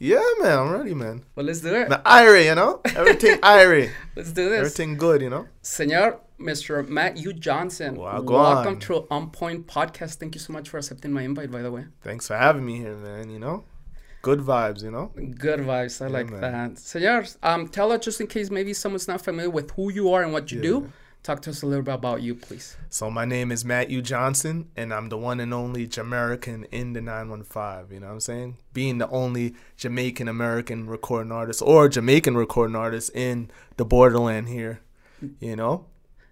Yeah, man, I'm ready, man. Well, let's do it. The Irie, you know? Everything Irie. Let's do this. Everything good, you know? Senor, Mr. Matt U. Johnson. Wagwan. Welcome to On Point Podcast. Thank you so much for accepting my invite, by the way. Thanks for having me here, man, you know? Good vibes, you know? Good vibes. I like man. that. Senor, um, tell us just in case maybe someone's not familiar with who you are and what you do. Talk to us a little bit about you, please. So my name is Matthew Johnson, and I'm the one and only Jamaican in the 915. You know what I'm saying? Being the only Jamaican American recording artist or Jamaican recording artist in the borderland here. You know,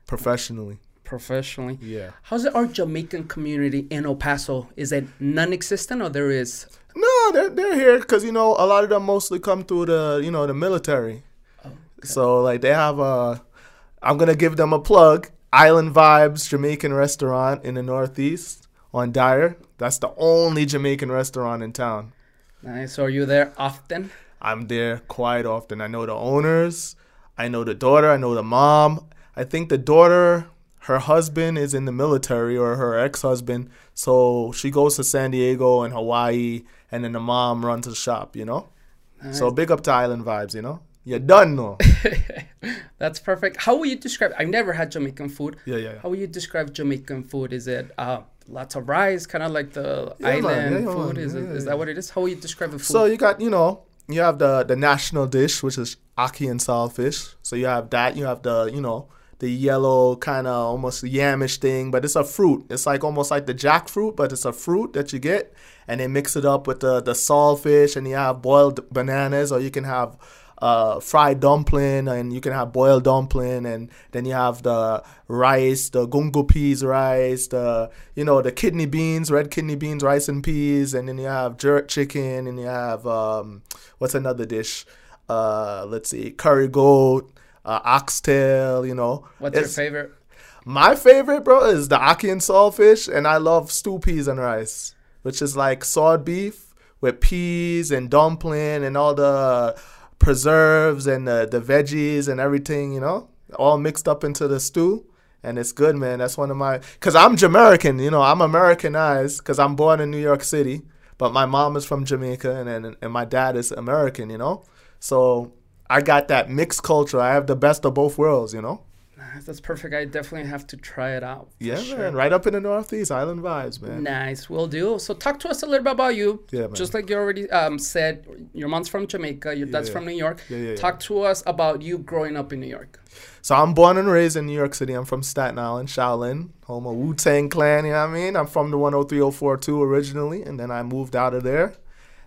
professionally. Professionally. Yeah. How's it our Jamaican community in El Paso? Is it non-existent or there is? No, they're they're here because you know a lot of them mostly come through the you know the military. Oh, so like they have a, I'm gonna give them a plug. Island Vibes Jamaican restaurant in the Northeast on Dyer. That's the only Jamaican restaurant in town. Nice. So are you there often? I'm there quite often. I know the owners. I know the daughter. I know the mom. I think the daughter, her husband is in the military or her ex husband. So she goes to San Diego and Hawaii, and then the mom runs the shop, you know? Nice. So big up to Island Vibes, you know? You done know. That's perfect. How will you describe? I've never had Jamaican food. Yeah, yeah, yeah. How will you describe Jamaican food? Is it uh, lots of rice, kind of like the Yeah, man. island Yeah, food? Is, it, is that what it is? How will you describe the food? So you got, you know, you have the the national dish, which is ackee and saltfish. So you have that. You have the, you know, the yellow kind of almost yamish thing, but it's a fruit. It's like almost like the jackfruit, but it's a fruit that you get, and they mix it up with the the saltfish, and you have boiled bananas, or you can have uh, fried dumpling, and you can have boiled dumpling, and then you have the rice, the gungo peas rice, the you know the kidney beans, red kidney beans, rice and peas, and then you have jerk chicken, and you have um, what's another dish? Uh, let's see, curry goat, uh, oxtail. You know, What's your favorite? my favorite, bro, is the ackee and saltfish, and I love stew peas and rice, which is like sawed beef with peas and dumpling and all the preserves and the, the veggies and everything, you know, all mixed up into the stew. And it's good, man. That's one of my, cause I'm Jamaican, you know, I'm Americanized, cause I'm born in New York City, but my mom is from Jamaica and and, and my dad is American, you know. So I got that mixed culture. I have the best of both worlds, you know. That's perfect. I definitely have to try it out. Yeah, sure. man. Right up in the Northeast, Island vibes, man. Nice, We'll do. So talk to us a little bit about you. Yeah, man. Just like you already um, said, your mom's from Jamaica, your dad's Yeah. from New York. Yeah, yeah, yeah. Talk to us about you growing up in New York. So I'm born and raised in New York City. I'm from Staten Island, Shaolin, home of Wu Tang Clan. You know what I mean? I'm from the 103042 originally, and then I moved out of there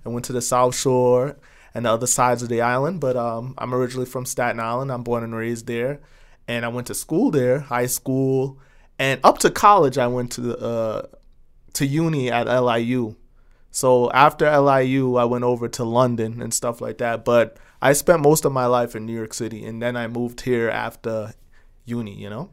and went to the South Shore and the other sides of the island. But um, I'm originally from Staten Island. I'm born and raised there, and I went to school there, high school, and up to college. I went to uh, to uni at LIU. So after LIU, I went over to London and stuff like that. But I spent most of my life in New York City, and then I moved here after uni. You know,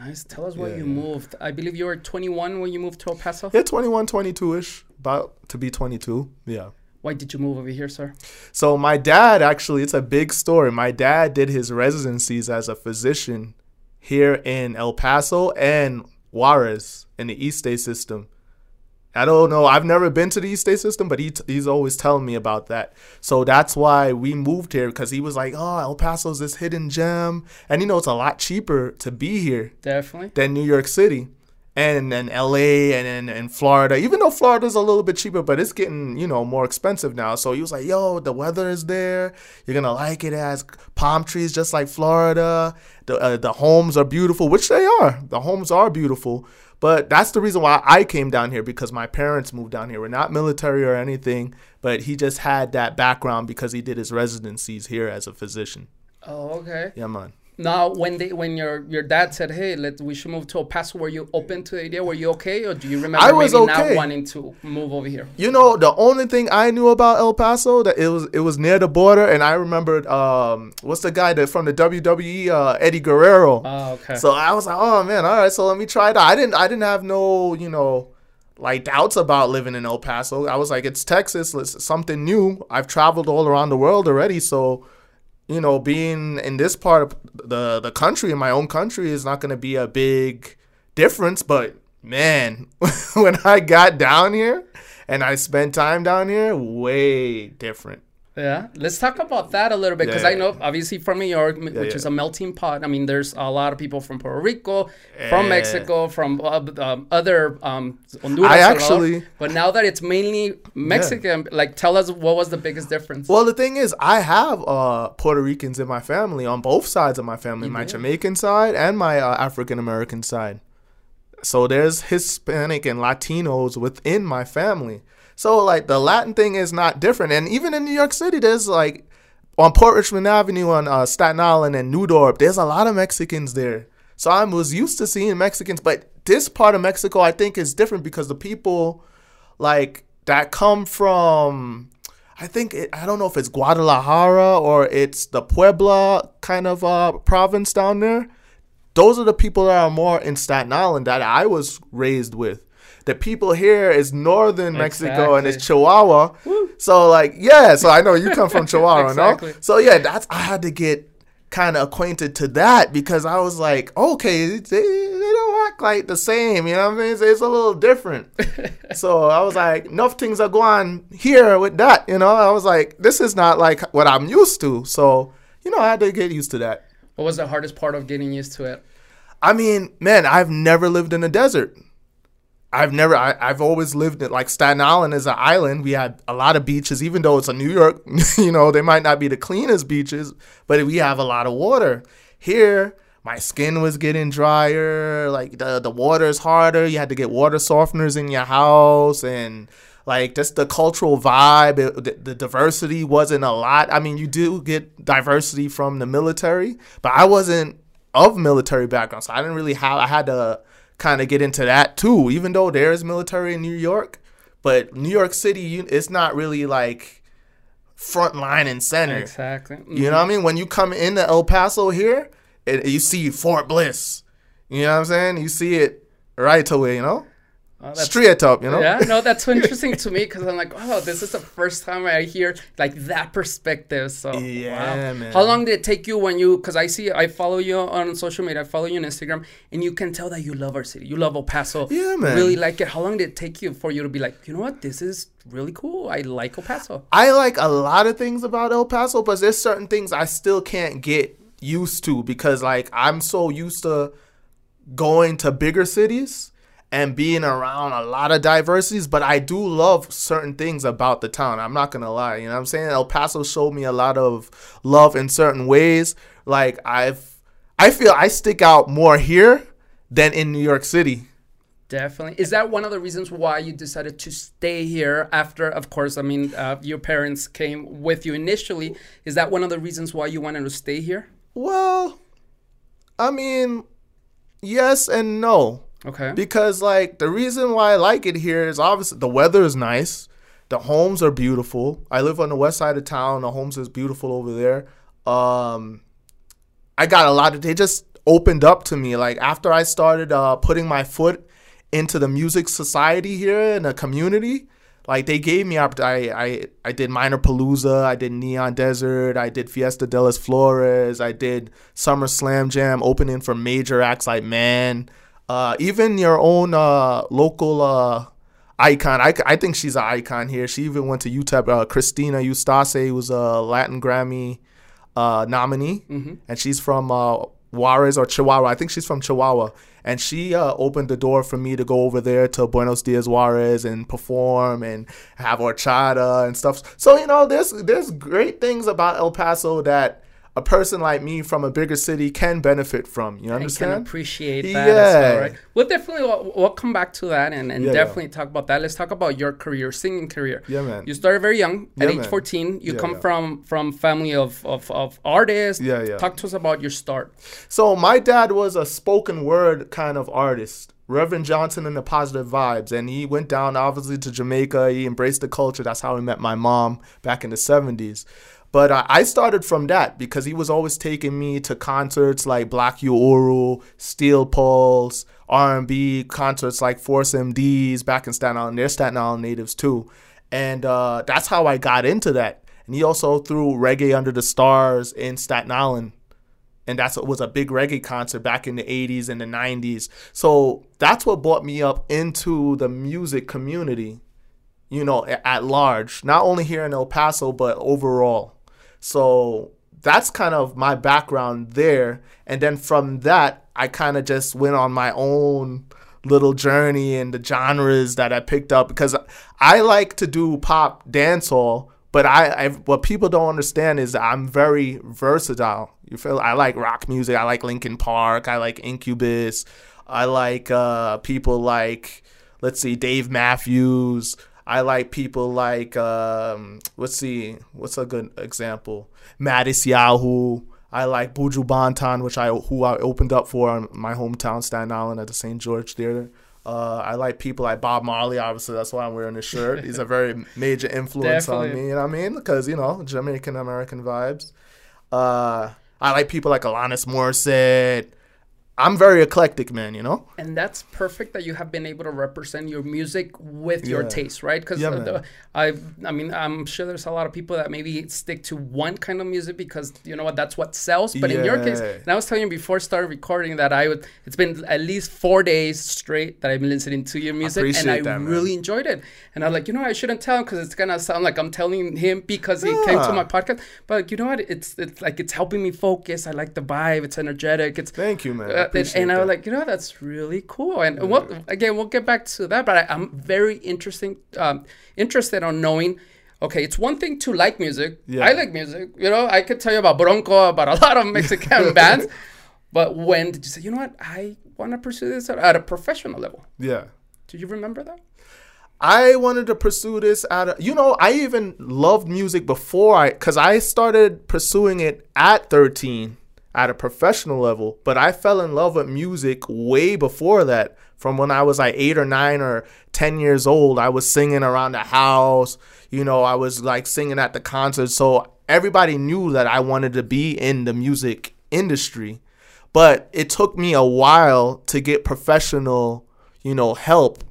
Nice. Tell us Yeah, you yeah. moved. I believe you were 21 when you moved to El Paso. yeah, 21, 22 ish, about to be 22. Yeah. Why did you move over here, sir? So my dad actually, it's a big story. My dad did his residencies as a physician here in El Paso and Juarez in the East State system. I don't know. I've never been to the East State system, but he he's always telling me about that. So that's why we moved here because he was like, "Oh, El Paso's this hidden gem," and you know it's a lot cheaper to be here Definitely. than New York City and then LA and then and Florida. Even though Florida's a little bit cheaper, but it's getting, you know, more expensive now. So he was like, yo, the weather is there. You're going to like it. It has palm trees just like Florida. The, uh, the homes are beautiful, which they are. The homes are beautiful. But that's the reason why I came down here because my parents moved down here. We're not military or anything, but he just had that background because he did his residencies here as a physician. Oh, okay. Yeah, man. Now, when they when your your dad said, "Hey, let we should move to El Paso," were you open to the idea? Were you okay, or do you remember I was maybe not wanting to move over here? You know, the only thing I knew about El Paso that it was it was near the border, and I remembered um what's the guy that from the WWE uh, Eddie Guerrero. Oh, okay. So I was like, oh man, all right, so let me try that. I didn't I didn't have no you know like doubts about living in El Paso. I was like, it's Texas, it's something new. I've traveled all around the world already, so you know, being in this part of the the country, in my own country, is not going to be a big difference. But man, when I got down here and I spent time down here, way different. Yeah, let's talk about that a little bit because Yeah, I know, obviously, from New York, m- which yeah. is a melting pot. I mean, there's a lot of people from Puerto Rico, from Yeah. Mexico, from uh, um, other um, Honduras. I actually- but now that it's mainly Mexican, like, tell us what was the biggest difference? Well, the thing is, I have uh, Puerto Ricans in my family on both sides of my family, my Jamaican side and my uh, African American side. So there's Hispanic and Latinos within my family. So like the Latin thing is not different, and even in New York City, there's like on Port Richmond Avenue on uh, Staten Island and New Dorp, there's a lot of Mexicans there. So I was used to seeing Mexicans, but this part of Mexico, I think, is different because the people like that come from I think it, I don't know if it's Guadalajara or it's the Puebla kind of uh, province down there. Those are the people that are more in Staten Island that I was raised with. The people here is northern Mexico and it's Exactly. Chihuahua. So like yeah, so I know you come from Chihuahua, Exactly. no? So yeah, that's I had to get kind of acquainted to that because I was like, okay, they, they don't act like the same, you know what I mean? It's, it's a little different. so I was like, enough things are going here with that, you know? I was like, this is not like what I'm used to. So, you know, I had to get used to that. What was the hardest part of getting used to it? I mean, man, I've never lived in a desert. I've never, I, I've always lived in, like Staten Island is an island. We had a lot of beaches, even though it's a New York, you know, they might not be the cleanest beaches, but we have a lot of water. Here, my skin was getting drier. Like the, the water is harder. You had to get water softeners in your house and like just the cultural vibe, it, the, the diversity wasn't a lot. I mean, you do get diversity from the military, but I wasn't of military background, so I didn't really have. I had to kind of get into that too, even though there is military in New York, but New York City, it's not really like front line and center. Exactly. You know what I mean? When you come into El Paso here, it, you see Fort Bliss. You know what I'm saying? You see it right away. You know, Oh, that's- straight up. You know. Yeah, no, that's so interesting to me because I'm like, oh, this is the first time I hear like that perspective. So, Yeah, wow. man. How long did it take you when you? Because I see, I follow you on social media, I follow you on Instagram, and you can tell that you love our city, you love El Paso. Yeah, man. Really like it. How long did it take you for you to be like, you know what, this is really cool. I like El Paso. I like a lot of things about El Paso, but there's certain things I still can't get used to because like I'm so used to going to bigger cities and being around a lot of diversities, but I do love certain things about the town. I'm not gonna lie. You know what I'm saying? El Paso showed me a lot of love in certain ways. Like I've I feel I stick out more here than in New York City. Definitely. Is that one of the reasons why you decided to stay here after, of course, I mean, uh, your parents came with you initially? Is that one of the reasons why you wanted to stay here? Well, I mean, yes and no. Okay. Because like the reason why I like it here is obviously the weather is nice, the homes are beautiful. I live on the west side of town. The homes is beautiful over there. Um, I got a lot of. They just opened up to me. Like after I started uh, putting my foot into the music society here in the community, like they gave me I I I did Minerpalooza, I did Neon Desert, I did Fiesta de las Flores, I did Summer Slam Jam opening for major acts like Man, uh, even your own uh, local uh, icon. I, I think she's an icon here. She even went to UTEP. Uh, Christina Eustace was a Latin Grammy uh, nominee, and she's from uh, Juarez or Chihuahua. I think she's from Chihuahua, and she uh, opened the door for me to go over there to Buenos Dias Juarez and perform and have horchata and stuff. So you know, there's there's great things about El Paso that a person like me from a bigger city can benefit from. You I can understand? appreciate that as well, Yeah. right? We'll definitely we'll, we'll come back to that and, and Yeah, yeah. definitely talk about that. Let's talk about your career, singing career. Yeah, man. You started very young, at Yeah, age man. 14. You Yeah, come yeah. from from family of, of, of artists. Yeah, yeah. Talk to us about your start. So my dad was a spoken word kind of artist, Reverend Johnson and the Positive Vibes, and he went down obviously to Jamaica. He embraced the culture. That's how he met my mom back in the '70s. But uh, I started from that because he was always taking me to concerts like Black Uhuru, Steel Pulse, R&B concerts like Force MDs back in Staten Island. They're Staten Island natives too, and uh, that's how I got into that. And he also threw Reggae Under the Stars in Staten Island and that's was a big reggae concert back in the 80s and the 90s so that's what brought me up into the music community you know, at large, not only here in El Paso, but overall. So that's kind of my background there. And then from that, I kind of just went on my own little journey in the genres that I picked up because I like to do pop dancehall, but I, I what people don't understand is I'm very versatile. You feel I like rock music, I like Linkin Park, I like Incubus, I like uh, people like let's see Dave Matthews. I like people like um, let's see what's a good example Matisyahu. I like Buju Banton, which I who I opened up for on my hometown Staten Island at the St. George Theater. Uh, I like people like Bob Marley. Obviously, that's why I'm wearing this shirt. He's a very major influence on me. You know what I mean? Because you know Jamaican American vibes. Uh, I like people like Alanis Morissette. I'm very eclectic, man. You know. and that's perfect that you have been able to represent your music with your taste, right? Because Yeah, man. I, I mean, I'm sure there's a lot of people that maybe stick to one kind of music because you know what, that's what sells. But in your case, and I was telling you before I started recording that I would. It's been at least four days straight that I've been listening to your music, and I that, man. really enjoyed it. And I was like, you know, I shouldn't tell him because it's gonna sound like I'm telling him because he came to my podcast. But like, you know what? It's it's like it's helping me focus. I like the vibe. It's energetic. It's Thank you, man. Uh, and, and I was like, you know, that's really cool. And what again, we'll get back to that, but I, I'm very interesting, um, interested on knowing. Okay, it's one thing to like music. Yeah. I like music. You know, I could tell you about Bronco, about a lot of Mexican bands. But when did you say, you know what, I want to pursue this at, a professional level? yeah. Do you remember that? I wanted to pursue this at a, you know, I even loved music before I, cause I started pursuing it at 13 at a professional level, but I fell in love with music way before that. From when I was like eight or nine or 10 years old, I was singing around the house, you know, I was like singing at the concert. So everybody knew that I wanted to be in the music industry. But it took me a while to get professional, you know, help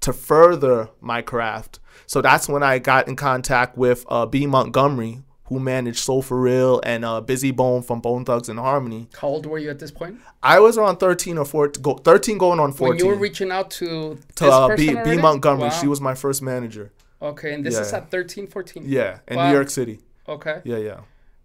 to further my craft. So that's when I got in contact with uh, B. Montgomery, who managed Soul for Real and uh, Bizzy Bone from Bone Thugs and Harmony. How old were you at this point? I was around 13 or 14, go, 13 going on 14. When you were reaching out to, to uh, B, B. Montgomery. Wow. She was my first manager. Okay, and this is at 13, 14? Yeah, in Wow. New York City. Okay. Yeah, yeah.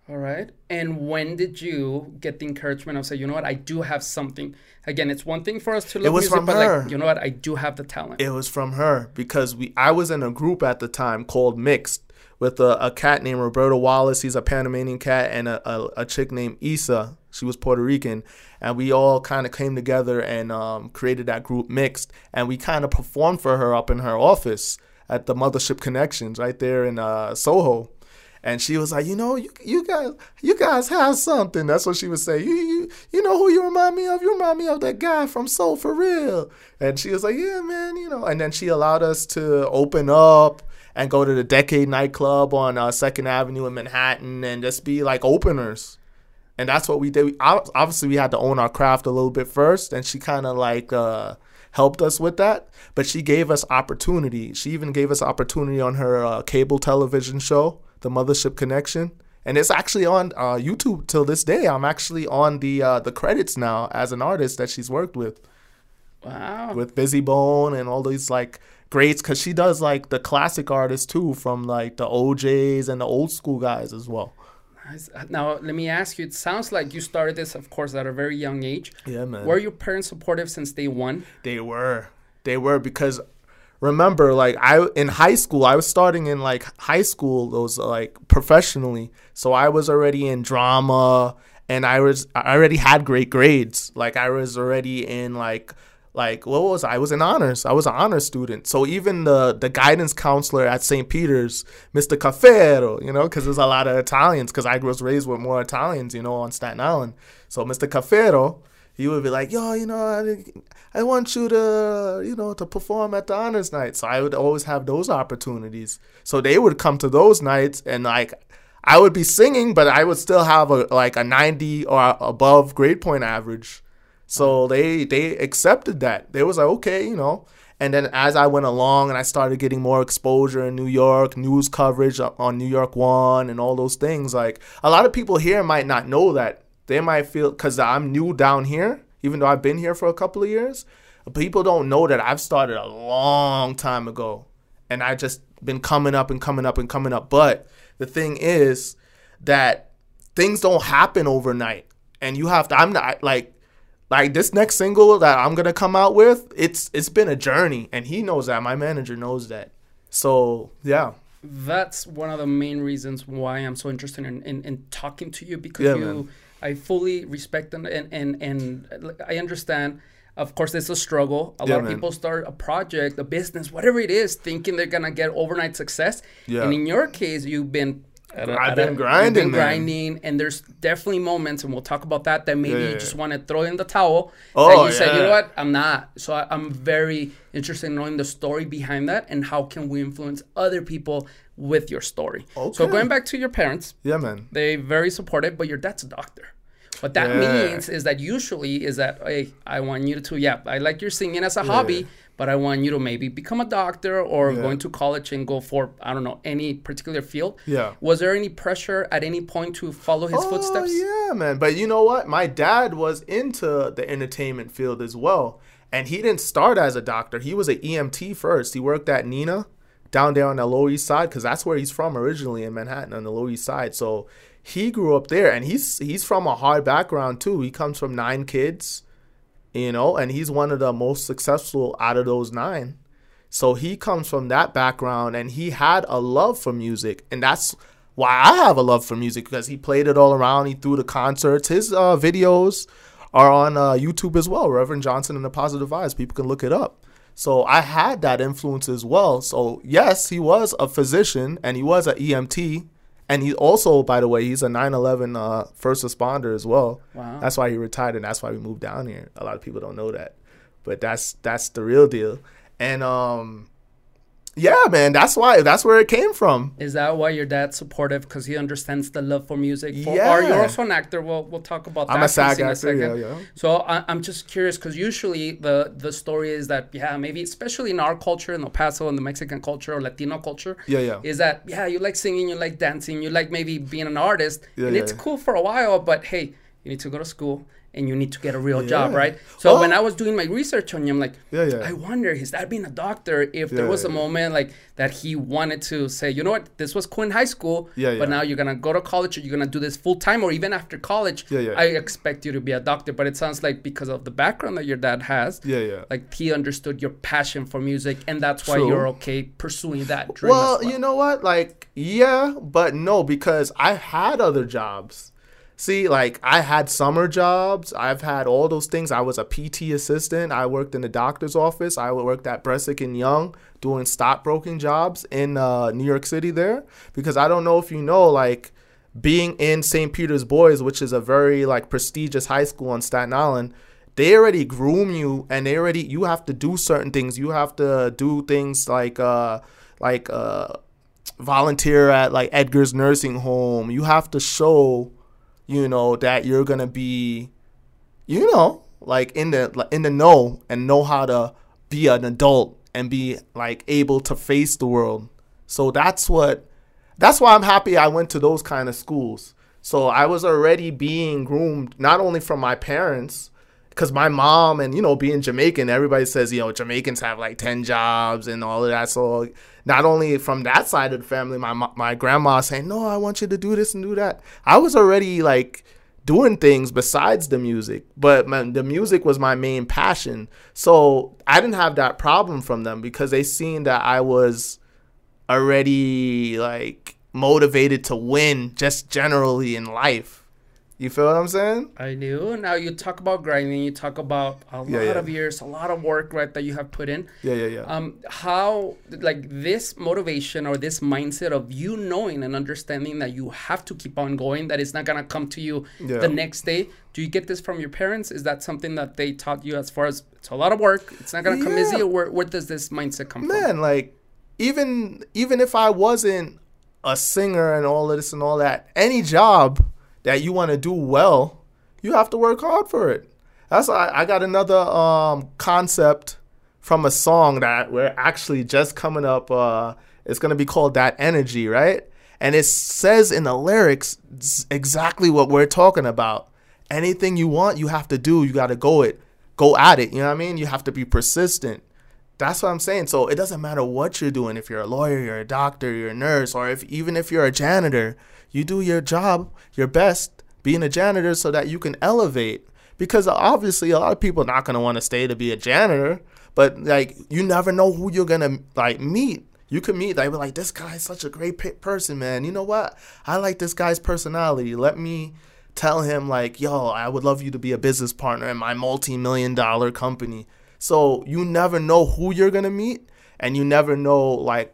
All right. And when did you get the encouragement of say, you know what, I do have something? Again, it's one thing for us to was music, from but her. like, you know what, I do have the talent. It was from her because we I was in a group at the time called Mixed with a, a cat named Roberto Wallace. He's a Panamanian cat, and a, a, a chick named Issa. She was Puerto Rican, and we all kind of came together and um, created that group Mixed, and we kind of performed for her up in her office at the Mothership Connections right there in uh, Soho. And she was like, you know, you, you guys, you guys have something. That's what she would say. You, you, you know who you remind me of? You remind me of that guy from Soul for Real. And she was like, yeah, man, you know. And then she allowed us to open up and go to the Decade nightclub on uh, Second Avenue in Manhattan and just be like openers. And that's what we did. We, obviously, we had to own our craft a little bit first, and she kind of like uh, helped us with that. But she gave us opportunity. She even gave us opportunity on her uh, cable television show, The Mothership Connection, and it's actually on uh, YouTube till this day. I'm actually on the uh, the credits now as an artist that she's worked with wow. with Bizzy Bone and all these like greats because she does like the classic artists too from like the OJs and the old school guys as well. Nice. Uh, Now, let me ask you, it sounds like you started this, of course, at a very young age. Yeah, man. Were your parents supportive since day one? They were. They were because remember like I in high school I was starting in like high school those like professionally. So I was already in drama and I was I already had great grades. Like I was already in like like what was I? I was in honors. I was an honors student. So even the the guidance counselor at St. Peter's, Mr. Caffero, you know, because there's a lot of Italians. Because I was raised with more Italians, you know, on Staten Island. So Mr. Caffero, he would be like, "Yo, you know, I, I want you to, you know, to perform at the honors night." So I would always have those opportunities. So they would come to those nights, and like I would be singing, but I would still have a like a 90 or above grade point average. So they they accepted that. They was like, okay, you know. And then as I went along and I started getting more exposure in New York, news coverage on New York One and all those things, like a lot of people here might not know that. They might feel because I'm new down here, even though I've been here for a couple of years. People don't know that I've started a long time ago, and I just been coming up and coming up and coming up. But the thing is that things don't happen overnight, and you have to. I'm not like like this next single that I'm gonna come out with. It's it's been a journey, and he knows that. My manager knows that. So yeah. That's one of the main reasons why I'm so interested in, in, in talking to you because Yeah, you, man. I fully respect and, and, and, and I understand. Of course, it's a struggle. A Yeah, lot of man. people start a project, a business, whatever it is, thinking they're gonna get overnight success. Yeah. And in your case, you've been at a- I've at been a- grinding, been man. grinding, and there's definitely moments, and we'll talk about that. That maybe Yeah, you just want to throw in the towel. Oh, that you said, you know what, I'm not. So I, I'm very interested in knowing the story behind that and how can we influence other people with your story. Okay. So going back to your parents, Yeah, man. they very supportive, but your dad's a doctor. What that Yeah. means is that usually is that hey, I want you to yeah, I like your singing as a hobby, but I want you to maybe become a doctor or Yeah. going to college and go for I don't know any particular field. Yeah. Was there any pressure at any point to follow his oh, footsteps? Oh, yeah, man. But you know what? My dad was into the entertainment field as well. And he didn't start as a doctor. He was an EMT first. He worked at Nina down there on the Lower East Side because that's where he's from originally in Manhattan on the Lower East Side. So he grew up there and he's he's from a hard background too. He comes from nine kids, you know, and he's one of the most successful out of those nine. So he comes from that background and he had a love for music. And that's why I have a love for music because he played it all around. He threw the concerts. His uh, videos are on uh, YouTube as well. Reverend Johnson and the Positive Vibes. People can look it up. So I had that influence as well. So yes, he was a physician and he was an EMT. And he also, by the way, he's a 9/11 uh, first responder as well. Wow. That's why he retired, and that's why we moved down here. A lot of people don't know that, but that's that's the real deal. And um, yeah, man, that's why that's where it came from. Is that why your dad's supportive because he understands the love for music? For, Or you're also an actor. We'll we'll talk about that. I'm a SAG in actor. second. Yeah, yeah. So I, I'm just curious because usually the the story is that yeah maybe especially in our culture in El Paso in the Mexican culture or Latino culture Yeah, yeah. is that yeah you like singing you like dancing you like maybe being an artist Yeah, and yeah, it's yeah. cool for a while but hey you need to go to school and you need to get a real job right so Oh. when I was doing my research on you I'm like Yeah, yeah. I wonder is that being a doctor if there Yeah, was a yeah. moment like that he wanted to say you know what this was cool in high school Yeah, but yeah. now you're gonna go to college or you're gonna do this full time or even after college Yeah, yeah. I expect you to be a doctor but it sounds like because of the background that your dad has Yeah, yeah. like he understood your passion for music and that's why True. you're okay pursuing that dream Well, well. you know what? Like, yeah, but no, because I had other jobs. See, like I had summer jobs. I've had all those things. I was a PT assistant. I worked in the doctor's office. I worked at Bresick and Young doing stockbroking jobs in uh, New York City there. Because I don't know if you know, like being in St. Peter's Boys, which is a very like prestigious high school on Staten Island, they already groom you and they already you have to do certain things. You have to do things like uh like uh volunteer at like Edgar's nursing home. You have to show, you know, that you're gonna be, you know, like in the in the know and know how to be an adult and be like able to face the world. So that's what that's why I'm happy I went to those kind of schools. So I was already being groomed not only from my parents, because my mom and you know being Jamaican, everybody says you know Jamaicans have like ten jobs and all of that. So not only from that side of the family, my my grandma saying no, I want you to do this and do that. I was already like doing things besides the music, but my, the music was my main passion. So I didn't have that problem from them because they seen that I was already like motivated to win just generally in life. You feel what I'm saying? I do. Now you talk about grinding. You talk about a lot Yeah, yeah. of years, a lot of work, right, that you have put in. Yeah, yeah, yeah. Um, how like this motivation or this mindset of you knowing and understanding that you have to keep on going, that it's not gonna come to you Yeah. the next day. Do you get this from your parents? Is that something that they taught you as far as it's a lot of work? It's not gonna come easy. Or where, where does this mindset come from? man like even even if i wasn't a singer and all of this and all that any job that you want to do well you have to work hard for it that's why i got another um concept from a song that we're actually just coming up uh it's gonna be called that energy right and it says in the lyrics exactly what we're talking about anything you want you have to do you got to go it go at it you know what i mean you have to be persistent That's what I'm saying. So it doesn't matter what you're doing. If you're a lawyer, you're a doctor, you're a nurse, or if even if you're a janitor, you do your job your best being a janitor so that you can elevate. Because obviously, a lot of people are not gonna want to stay to be a janitor, but like you never know who you're gonna like meet. You could meet, like, like, this guy's such a great person, man. You know what? I like this guy's personality. Let me tell him, like, yo, I would love you to be a business partner in my multi million dollar company. So you never know who you're gonna meet, and you never know like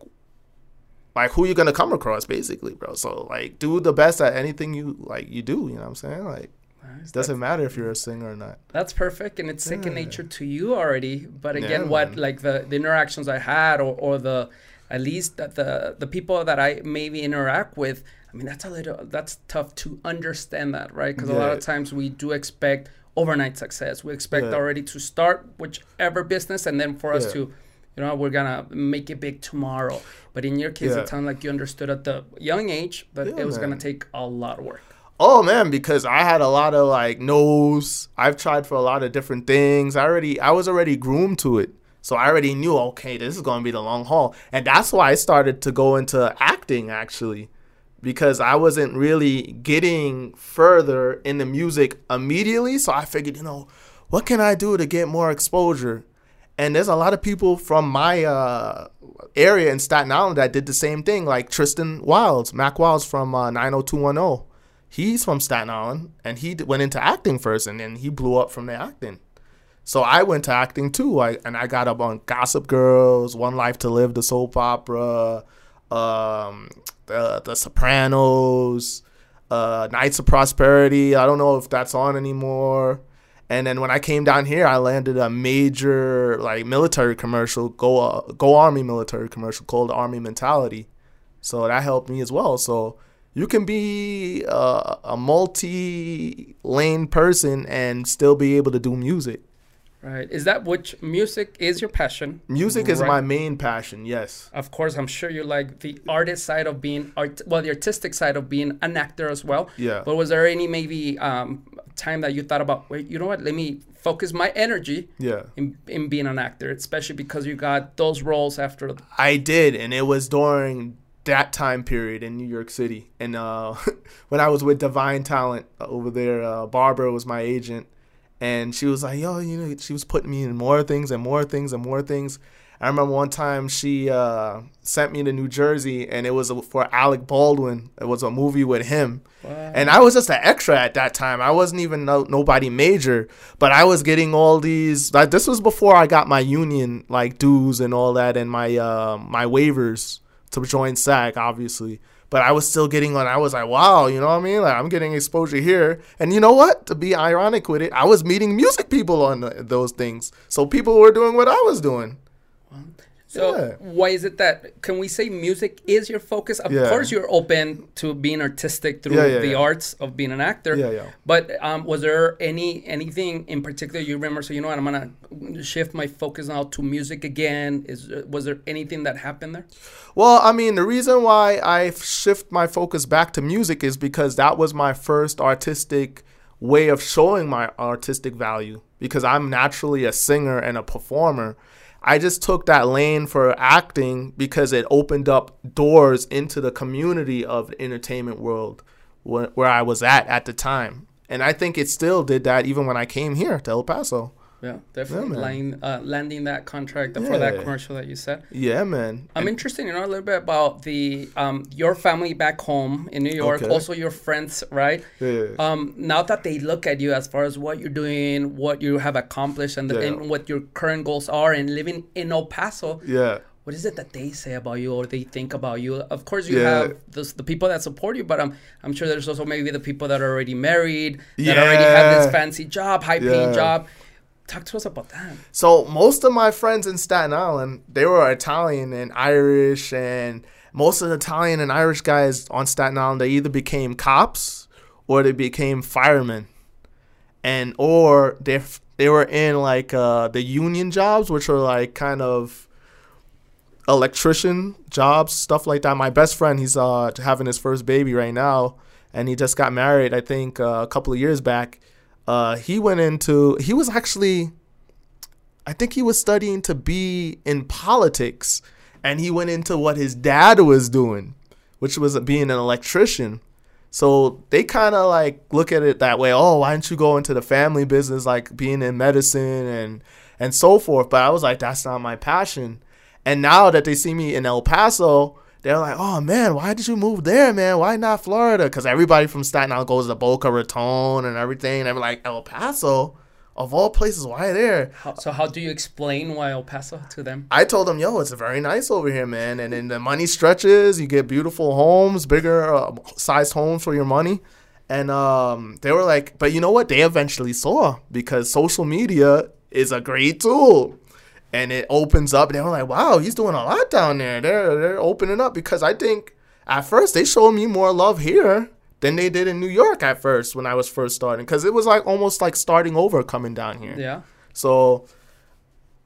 like who you're gonna come across, basically, bro. So like, do the best at anything you like you do. You know what I'm saying? Like, Nice. it doesn't matter if you're a singer or not. That's perfect, and it's second Yeah. nature to you already. But again, Yeah, what man. like the, the interactions I had, or, or the at least that the the people that I maybe interact with, I mean, that's a little that's tough to understand that, right? Because a lot of times we do expect overnight success. We expect Yeah. already to start whichever business, and then for us Yeah. to, you know, we're gonna make it big tomorrow. But in your case, Yeah. it sounded like you understood at the young age that Yeah, it was gonna take a lot of work. Oh man, because I had a lot of like no's. I've tried for a lot of different things. I already I was already groomed to it. So I already knew, okay, this is gonna be the long haul. And that's why I started to go into acting actually. Because I wasn't really getting further in the music immediately. So I figured, you know, what can I do to get more exposure? And there's a lot of people from my uh, area in Staten Island that did the same thing, like Tristan Wilds, Mack Wilds from uh, 90210 he's from Staten Island and he went into acting first and then he blew up from the acting. So I went to acting too. I, and I got up on Gossip Girls, One Life to Live, the soap opera, um, the, the Sopranos, uh, Knights of Prosperity. I don't know if that's on anymore. And then when I came down here, I landed a major like military commercial, go uh, go Army military commercial called Army Mentality. So that helped me as well. So you can be uh, a multi-lane person and still be able to do music. Right? Is that which music is your passion? Music is Right. my main passion. Yes. Of course, I'm sure you like the artist side of being art, well, the artistic side of being an actor as well. Yeah. But was there any maybe um, time that you thought about, wait, you know what? Let me focus my energy Yeah. in, in being an actor, especially because you got those roles after. I did, and it was during that time period in New York City. And uh, when I was with Divine Talent over there, uh, Barbara was my agent, and she was like, "Yo, you know," she was putting me in more things and more things and more things. I remember one time she uh, sent me to New Jersey, and it was for Alec Baldwin. It was a movie with him, and I was just an extra at that time. I wasn't even no, nobody major, but I was getting all these. Like this was before I got my union like dues and all that, and my uh, my waivers to join SAG, obviously. But I was still getting on. I was like, wow, you know what I mean? Like I'm getting exposure here, and you know what? To be ironic with it, I was meeting music people on the, those things. So people were doing what I was doing. So Yeah. why is it that can we say music is your focus? Of Yeah. course, you're open to being artistic through Yeah, the arts of being an actor. Yeah, yeah. But um, was there any anything in particular you remember? So you know what, I'm gonna shift my focus now to music again. Is was there anything that happened there? Well, I mean, the reason why I shift my focus back to music is because that was my first artistic way of showing my artistic value because I'm naturally a singer and a performer. I just took that lane for acting because it opened up doors into the community of the entertainment world where, where I was at at the time. And I think it still did that even when I came here to El Paso. Yeah, definitely line, uh, landing that contract for that commercial that you said. Yeah, man. I'm interested to know a little bit about the um, your family back home in New York, Okay. also your friends, right? Yeah. Um, now that they look at you as far as what you're doing, what you have accomplished, and, the, Yeah. and what your current goals are, and living in El Paso, yeah. what is it that they say about you or they think about you? Of course, you Yeah. have this, the people that support you, but I'm I'm sure there's also maybe the people that are already married, that already have this fancy job, high paying Yeah. job. Talk to us about that. So most of my friends in Staten Island, they were Italian and Irish, and most of the Italian and Irish guys on Staten Island, they either became cops or they became firemen, and or they they were in like uh, the union jobs, which are like kind of electrician jobs, stuff like that. My best friend, he's uh having his first baby right now, and he just got married. I think uh, a couple of years back. Uh, he went into he was actually I think he was studying to be in politics, and he went into what his dad was doing, which was being an electrician. So they kind of like look at it that way. Oh, why don't you go into the family business, like being in medicine and and so forth? But I was like, that's not my passion. And now that they see me in El Paso, they're like, oh man, why did you move there, man? Why not Florida? Because everybody from Staten Island goes to Boca Raton and everything. And I'm like, El Paso? Of all places, why there? How, so how do you explain why El Paso to them? I told them, yo, it's very nice over here, man. And then the money stretches. You get beautiful homes, bigger uh, sized homes for your money. And um, they were like, but you know what? They eventually saw because social media is a great tool and it opens up. They were like, "Wow, he's doing a lot down there." They're they're opening up because I think at first they showed me more love here than they did in New York at first when I was first starting because it was like almost like starting over coming down here. Yeah. So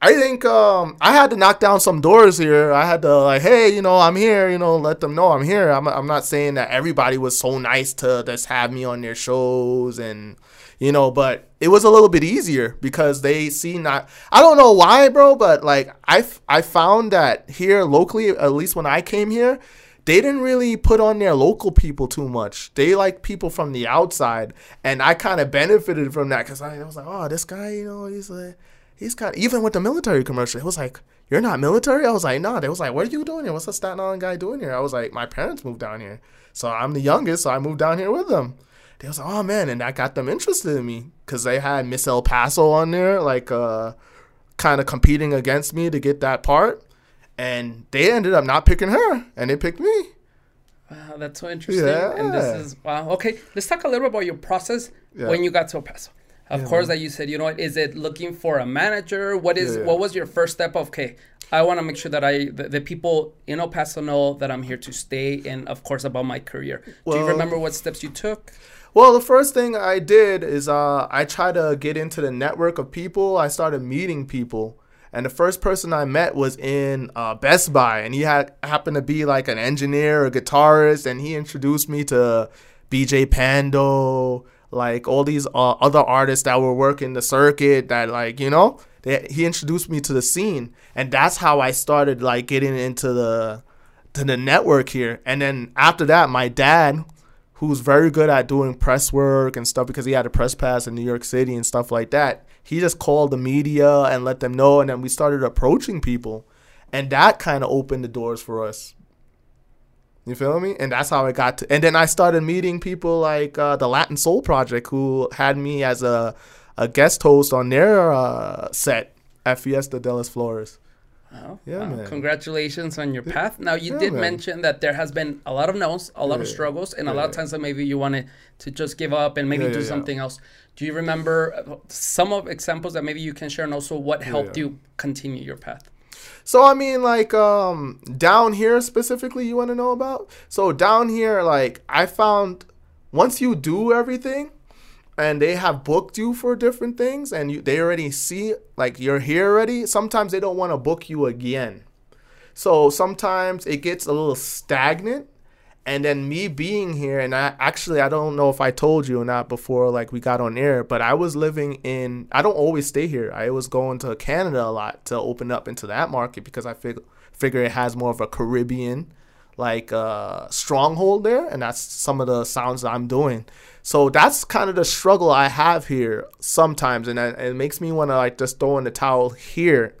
I think um, I had to knock down some doors here. I had to like, hey, you know, I'm here. You know, let them know I'm here. I'm I'm not saying that everybody was so nice to just have me on their shows and you know, but it was a little bit easier because they see not. I don't know why, bro, but like I I found that here locally, at least when I came here, they didn't really put on their local people too much. They like people from the outside, and I kind of benefited from that because I, I was like, oh, this guy, you know, he's like. He's kind of, even with the military commercial, it was like, You're not military? I was like, Nah. They was like, What are you doing here? What's the Staten Island guy doing here? I was like, My parents moved down here. So I'm the youngest, so I moved down here with them they was like, oh man, and that got them interested in me because they had Miss El Paso on there, like uh, kind of competing against me to get that part, and they ended up not picking her, and they picked me. Wow, that's so interesting. Yeah. And this is wow. Okay, let's talk a little bit about your process yeah. when you got to El Paso. Of yeah. course, that you said, you know is it looking for a manager? What is? What was your first step of? Okay, I want to make sure that I the, the, people in El Paso know that I'm here to stay, and of course about my career. Well, Do you remember what steps you took? Well, the first thing I did is uh, I tried to get into the network of people. I started meeting people. And the first person I met was in uh, Best Buy, and he had happened to be like an engineer or guitarist, and he introduced me to BJ Pando, like all these uh, other artists that were working the circuit. That like you know, they, he introduced me to the scene, and that's how I started like getting into the to the network here. And then after that, my dad who's very good at doing press work and stuff because he had a press pass in New York City and stuff like that. He just called the media and let them know, and then we started approaching people, and that kind of opened the doors for us. You feel me? And that's how I got to. And then I started meeting people like uh, the Latin Soul Project, who had me as a a guest host on their uh, set at Fiesta de las Flores. Oh, yeah, wow. Congratulations on your path. Now, you yeah, did man. mention that there has been a lot of no's, a lot yeah, of struggles, and a lot of times that maybe you wanted to just give up and maybe do something else. Do you remember uh, some of examples that maybe you can share, and also what helped you continue your path? So I mean, like um, down here specifically, you want to know about? So down here, like I found once you do everything, and they have booked you for different things and you, they already see like you're here already sometimes they don't want to book you again so sometimes it gets a little stagnant and then me being here and i actually i don't know if i told you or not before like we got on air but i was living in i don't always stay here i was going to canada a lot to open up into that market because i fig- figure it has more of a caribbean like uh, stronghold there, and that's some of the sounds that I'm doing. So that's kind of the struggle I have here sometimes, and, it makes me want to like just throw in the towel here.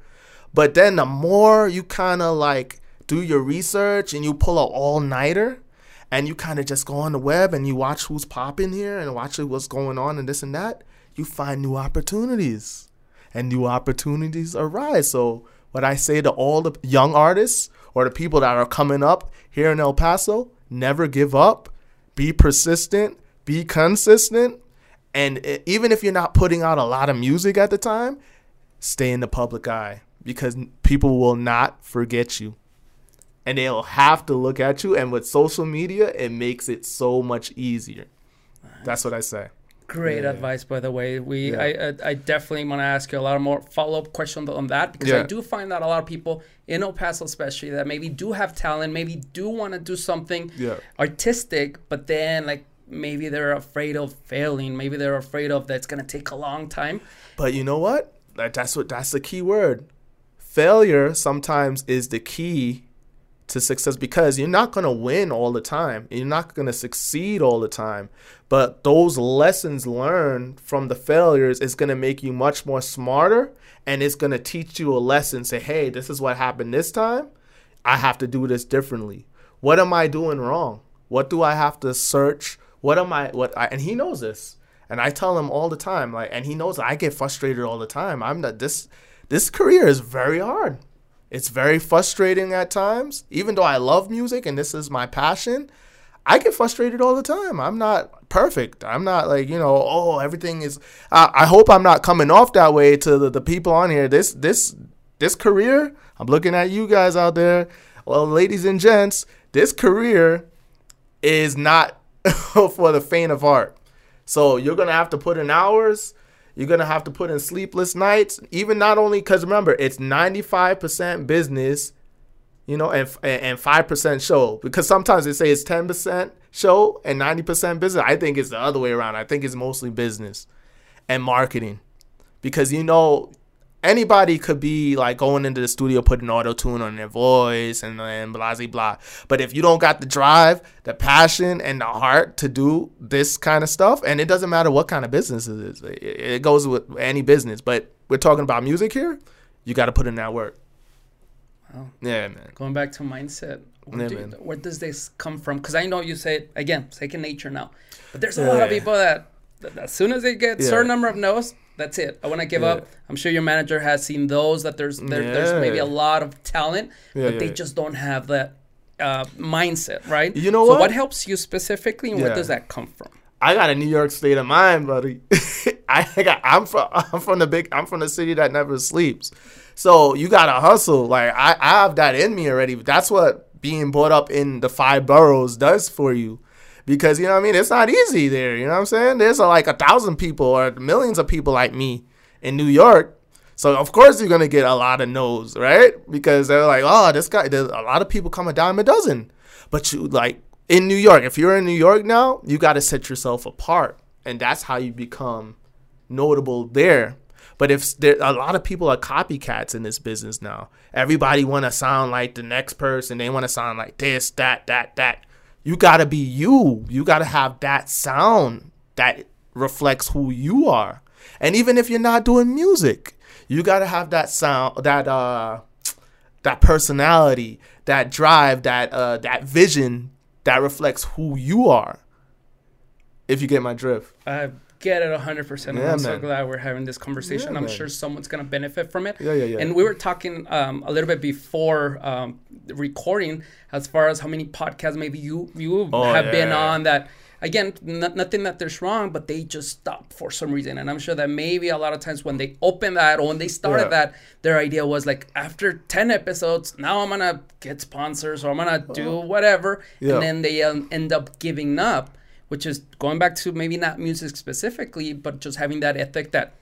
But then the more you kind of like do your research and you pull an all nighter, and you kind of just go on the web and you watch who's popping here and watch what's going on and this and that, you find new opportunities, and new opportunities arise. So what I say to all the young artists or the people that are coming up here in El Paso, never give up, be persistent, be consistent, and even if you're not putting out a lot of music at the time, stay in the public eye because people will not forget you. And they'll have to look at you. And with social media, it makes it so much easier. That's what I say. Great yeah. advice, by the way. We, yeah. I, I, I, definitely want to ask you a lot more follow up questions on that because yeah. I do find that a lot of people in El Paso, especially, that maybe do have talent, maybe do want to do something artistic, but then like maybe they're afraid of failing, maybe they're afraid of that's gonna take a long time. But you know what? that's what that's the key word. Failure sometimes is the key to success because you're not going to win all the time. You're not going to succeed all the time. But those lessons learned from the failures is going to make you much more smarter and it's going to teach you a lesson. Say, hey, this is what happened this time. I have to do this differently. What am I doing wrong? What do I have to search? What am I, what I, and he knows this. And I tell him all the time, like, and he knows I get frustrated all the time. I'm not, this, this career is very hard it's very frustrating at times. Even though I love music and this is my passion, I get frustrated all the time. I'm not perfect. I'm not like, you know, oh, everything is I, I hope I'm not coming off that way to the, the people on here. This this this career, I'm looking at you guys out there. Well, ladies and gents, this career is not for the faint of heart. So you're gonna have to put in hours you're gonna have to put in sleepless nights. Even not only because remember it's 95% business, you know, and and five percent show. Because sometimes they say it's 10% show and 90% business. I think it's the other way around. I think it's mostly business and marketing, because you know anybody could be like going into the studio putting auto tune on their voice and and blah blah blah. But if you don't got the drive, the passion, and the heart to do this kind of stuff, and it doesn't matter what kind of business it is, it goes with any business. But we're talking about music here. You got to put in that work. Wow. Yeah, man. Going back to mindset. Where, yeah, do, man. where does this come from? Because I know you say again, second nature now, but there's a yeah. lot of people that, that as soon as they get yeah. certain number of no's, that's it. I want to give yeah. up. I'm sure your manager has seen those that there's there, yeah. there's maybe a lot of talent, but they just don't have that uh, mindset, right? You know so what? what helps you specifically, and where does that come from? I got a New York state of mind, buddy. I got I'm from I'm from the big I'm from the city that never sleeps. So you gotta hustle. Like I, I have that in me already. That's what being brought up in the five boroughs does for you because you know what I mean. It's not easy there. You know what I'm saying? There's like a thousand people or millions of people like me in New York. So of course you're gonna get a lot of no's, right? Because they're like, oh, this guy. There's a lot of people come a dime a dozen, but you like in New York. If you're in New York now, you got to set yourself apart, and that's how you become notable there. But if there a lot of people are copycats in this business now, everybody want to sound like the next person. They want to sound like this, that, that, that. You got to be you. You got to have that sound that reflects who you are. And even if you're not doing music, you got to have that sound, that uh that personality, that drive, that uh that vision that reflects who you are. If you get my drift. I get it 100%. Yeah, I'm man. so glad we're having this conversation. Yeah, I'm man. sure someone's going to benefit from it. Yeah, yeah, yeah. And we were talking um, a little bit before um, recording as far as how many podcasts maybe you you oh, have yeah. been on that again n- nothing that there's wrong but they just stop for some reason and i'm sure that maybe a lot of times when they open that or when they started yeah. that their idea was like after 10 episodes now i'm gonna get sponsors or i'm gonna do uh-huh. whatever yeah. and then they um, end up giving up which is going back to maybe not music specifically but just having that ethic that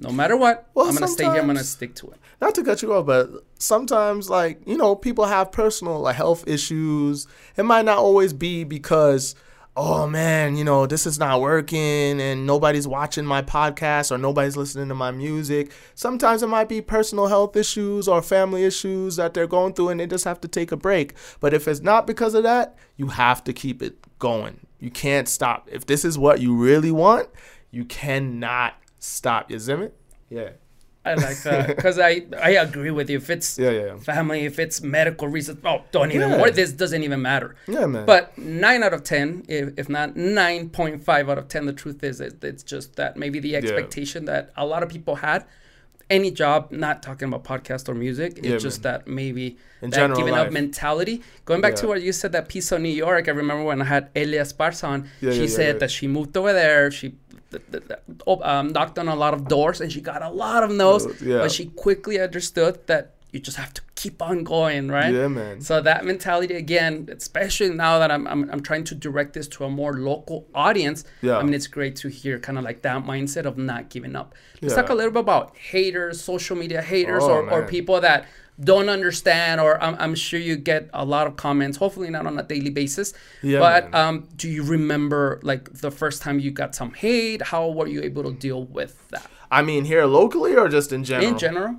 no matter what, well, I'm gonna stay here. I'm gonna stick to it. Not to cut you off, but sometimes, like you know, people have personal like health issues. It might not always be because, oh man, you know, this is not working and nobody's watching my podcast or nobody's listening to my music. Sometimes it might be personal health issues or family issues that they're going through, and they just have to take a break. But if it's not because of that, you have to keep it going. You can't stop. If this is what you really want, you cannot stop. You see me? Yeah. I like that because I I agree with you. If it's yeah, yeah, yeah. family, if it's medical reasons, oh, don't even yeah. This doesn't even matter. Yeah, man. But nine out of ten, if, if not nine point five out of ten, the truth is it, it's just that maybe the expectation yeah. that a lot of people had. Any job, not talking about podcast or music, it's yeah, just man. that maybe In that giving life. up mentality. Going back to what you said, that piece of New York. I remember when I had Elia Esparza on. she said that she moved over there. She um, knocked on a lot of doors and she got a lot of no's. Yeah. But she quickly understood that you just have to keep on going, right? Yeah, man. So that mentality again, especially now that I'm, I'm, I'm trying to direct this to a more local audience. Yeah. I mean, it's great to hear kind of like that mindset of not giving up. Let's yeah. talk a little bit about haters, social media haters, oh, or, or people that don't understand or I'm, I'm, sure you get a lot of comments hopefully not on a daily basis yeah, but um, do you remember like the first time you got some hate how were you able to deal with that I mean, here locally or just in general? In general.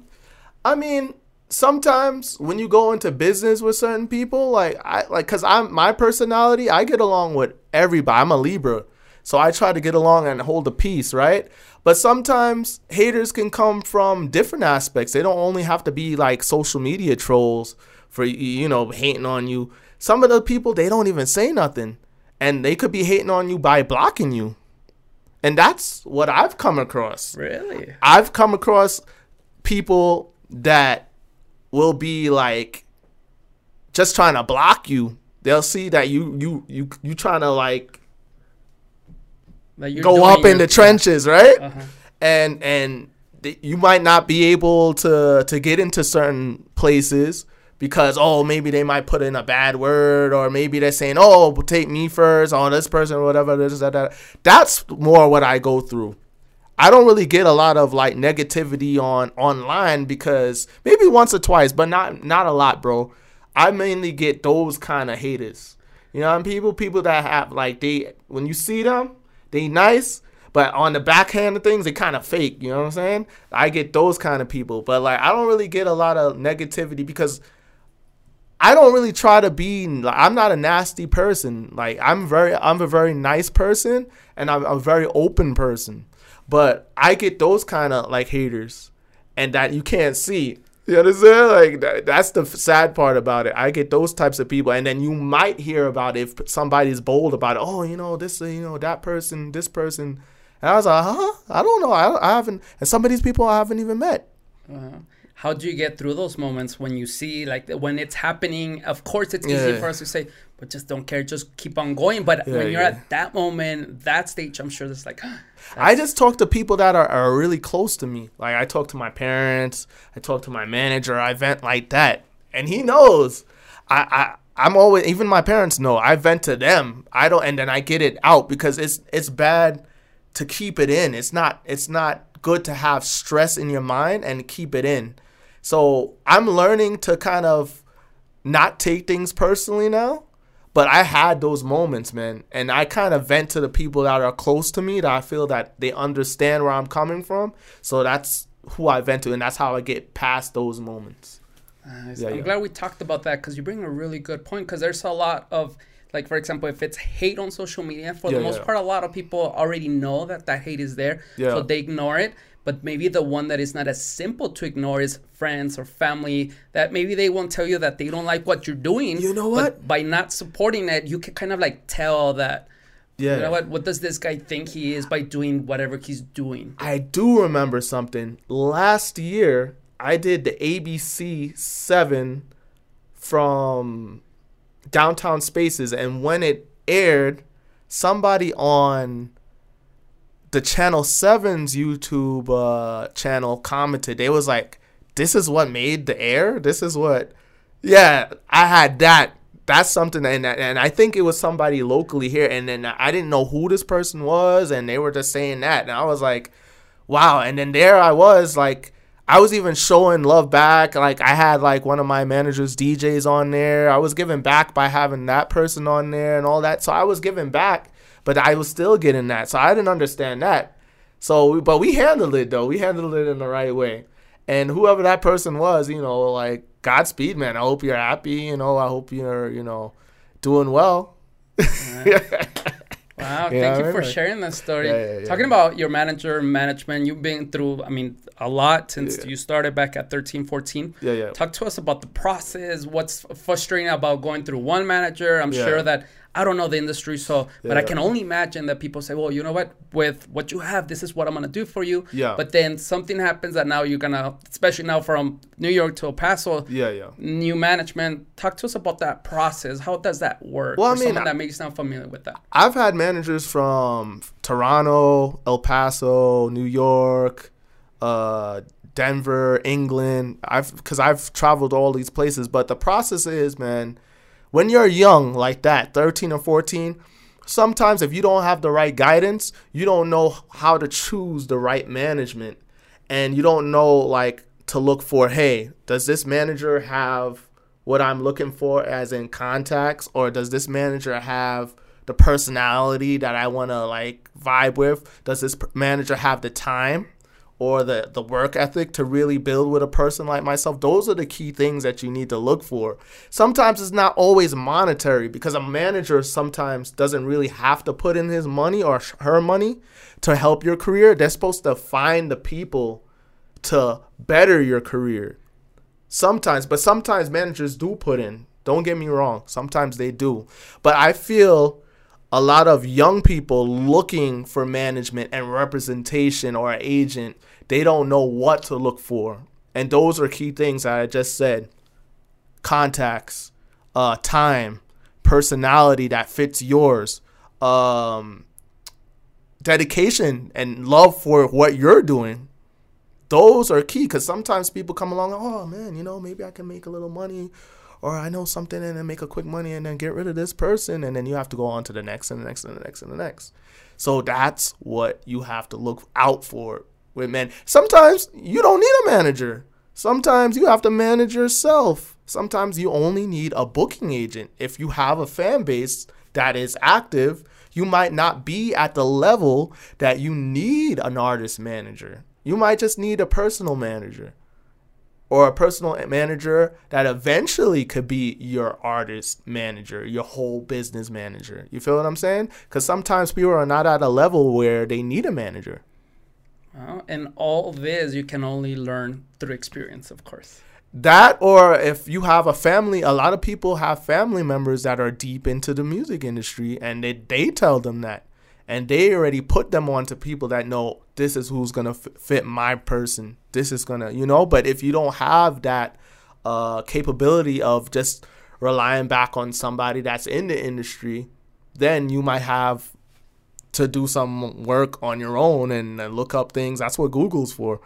I mean, sometimes when you go into business with certain people, like I like, cause I'm my personality, I get along with everybody. I'm a Libra, so I try to get along and hold the peace, right? But sometimes haters can come from different aspects. They don't only have to be like social media trolls for you know hating on you. Some of the people they don't even say nothing, and they could be hating on you by blocking you. And that's what I've come across. Really? I've come across people that will be like just trying to block you. They'll see that you you you you trying to like go up in the trenches, right? Uh-huh. And and th- you might not be able to to get into certain places because oh maybe they might put in a bad word or maybe they're saying oh take me first on oh, this person or whatever this that, that that's more what I go through. I don't really get a lot of like negativity on online because maybe once or twice, but not not a lot, bro. I mainly get those kind of haters. You know, people people that have like they when you see them, they nice, but on the backhand of things, they kind of fake. You know what I'm saying? I get those kind of people, but like I don't really get a lot of negativity because I don't really try to be. I'm not a nasty person. Like I'm very, I'm a very nice person, and I'm a very open person. But I get those kind of like haters, and that you can't see. You understand? Like that, that's the sad part about it. I get those types of people, and then you might hear about if somebody's bold about it. Oh, you know this, you know that person, this person. And I was like, huh? I don't know. I, I haven't. And some of these people I haven't even met. Uh-huh how do you get through those moments when you see like when it's happening of course it's easy yeah. for us to say but just don't care just keep on going but yeah, when you're yeah. at that moment that stage i'm sure it's like i just talk to people that are, are really close to me like i talk to my parents i talk to my manager i vent like that and he knows i i I'm always even my parents know I vent to them. I don't and then I get it out because it's it's bad to keep it in. It's not it's not good to have stress in your mind and keep it in. So I'm learning to kind of not take things personally now. But I had those moments, man. And I kind of vent to the people that are close to me that I feel that they understand where I'm coming from. So that's who I vent to. And that's how I get past those moments. Ah, nice. Yeah, I'm yeah. glad we talked about that because you bring a really good point. Because there's a lot of, like, for example, if it's hate on social media, for yeah, the most part, a lot of people already know that that hate is there. So they ignore it but maybe the one that is not as simple to ignore is friends or family that maybe they won't tell you that they don't like what you're doing you know what? by not supporting it you can kind of like tell that yeah you know what? What does this guy think he is by doing whatever he's doing? I do remember something. Last year i did the abc 7 from downtown spaces and when it aired somebody on the Channel 7's YouTube uh, channel commented. They was like, this is what made the air? This is what. Yeah, I had that. That's something, and and I think it was somebody locally here, and then I didn't know who this person was, and they were just saying that, and I was like, wow. And then there I was, like, I was even showing love back. Like I had like one of my managers DJs on there. I was giving back by having that person on there and all that. So I was giving back but I was still getting that. So I didn't understand that. So, but we handled it though. We handled it in the right way. And whoever that person was, you know, like Godspeed, man. I hope you're happy. You know, I hope you're, you know, doing well. Wow, thank you for sharing that story. Yeah, yeah, Talking about your manager management, you've been through, I mean, a lot since you started back at 13, 14. Yeah, yeah. Talk to us about the process. What's frustrating about going through one manager? I'm sure that I don't know the industry, so but I can only imagine that people say, well, you know what, with what you have, this is what I'm gonna do for you. Yeah. But then something happens that now you're gonna, especially now from New York to El Paso. Yeah, yeah. New management. Talk to us about that process. How does that work? Well, I mean, someone that may sound familiar with that. I've had managers from Toronto, El Paso, New York, uh, Denver, England. I've because I've traveled all these places, but the process is, man when you're young like that, 13 or 14, sometimes if you don't have the right guidance, you don't know how to choose the right management. And you don't know like to look for, hey, does this manager have what I'm looking for as in contacts or does this manager have the personality that I want to like vibe with? Does this manager have the time? Or the, the work ethic to really build with a person like myself. Those are the key things that you need to look for. Sometimes it's not always monetary because a manager sometimes doesn't really have to put in his money or her money to help your career. They're supposed to find the people to better your career. Sometimes, but sometimes managers do put in. Don't get me wrong. Sometimes they do. But I feel a lot of young people looking for management and representation or an agent, they don't know what to look for. And those are key things I just said contacts, uh, time, personality that fits yours, um, dedication, and love for what you're doing. Those are key because sometimes people come along, oh man, you know, maybe I can make a little money or I know something and then make a quick money and then get rid of this person and then you have to go on to the next and the next and the next and the next. So that's what you have to look out for with men. Sometimes you don't need a manager. Sometimes you have to manage yourself. Sometimes you only need a booking agent. If you have a fan base that is active, you might not be at the level that you need an artist manager. You might just need a personal manager or a personal manager that eventually could be your artist manager, your whole business manager. You feel what I'm saying? Because sometimes people are not at a level where they need a manager. Uh, and all this you can only learn through experience, of course. That, or if you have a family, a lot of people have family members that are deep into the music industry and they, they tell them that and they already put them onto people that know this is who's gonna f- fit my person. This is gonna, you know. But if you don't have that uh, capability of just relying back on somebody that's in the industry, then you might have to do some work on your own and, and look up things. That's what Google's for,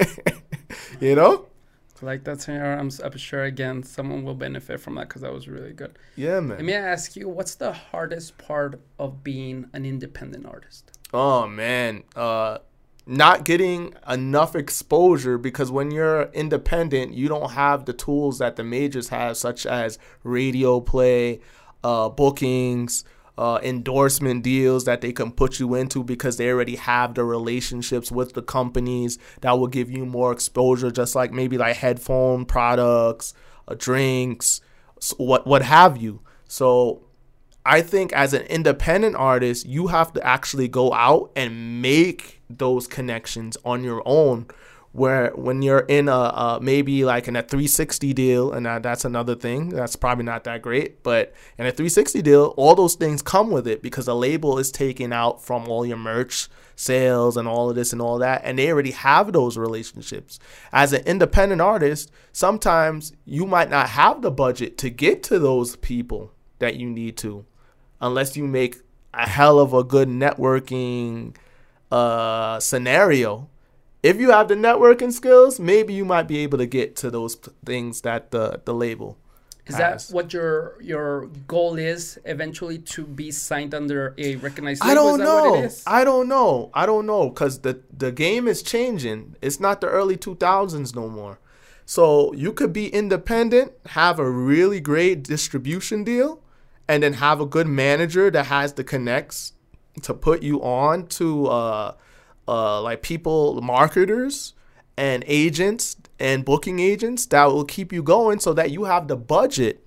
you know like that scenario. I'm, I'm sure again someone will benefit from that because that was really good. Yeah, man. Let me ask you, what's the hardest part of being an independent artist? Oh man, uh, not getting enough exposure because when you're independent, you don't have the tools that the majors have, such as radio play, uh, bookings uh, endorsement deals that they can put you into because they already have the relationships with the companies that will give you more exposure, just like maybe like headphone products, uh, drinks, what what have you. So I think as an independent artist, you have to actually go out and make those connections on your own where when you're in a, a, maybe like in a 360 deal and that, that's another thing that's probably not that great but in a 360 deal all those things come with it because the label is taken out from all your merch sales and all of this and all that and they already have those relationships. As an independent artist sometimes you might not have the budget to get to those people that you need to unless you make a hell of a good networking uh, scenario if you have the networking skills, maybe you might be able to get to those things that the the label. Is has. that what your your goal is eventually to be signed under a recognized label? I don't know. I don't know. I don't know because the the game is changing. It's not the early two thousands no more. So you could be independent, have a really great distribution deal, and then have a good manager that has the connects to put you on to uh, uh, like people, marketers and agents and booking agents that will keep you going so that you have the budget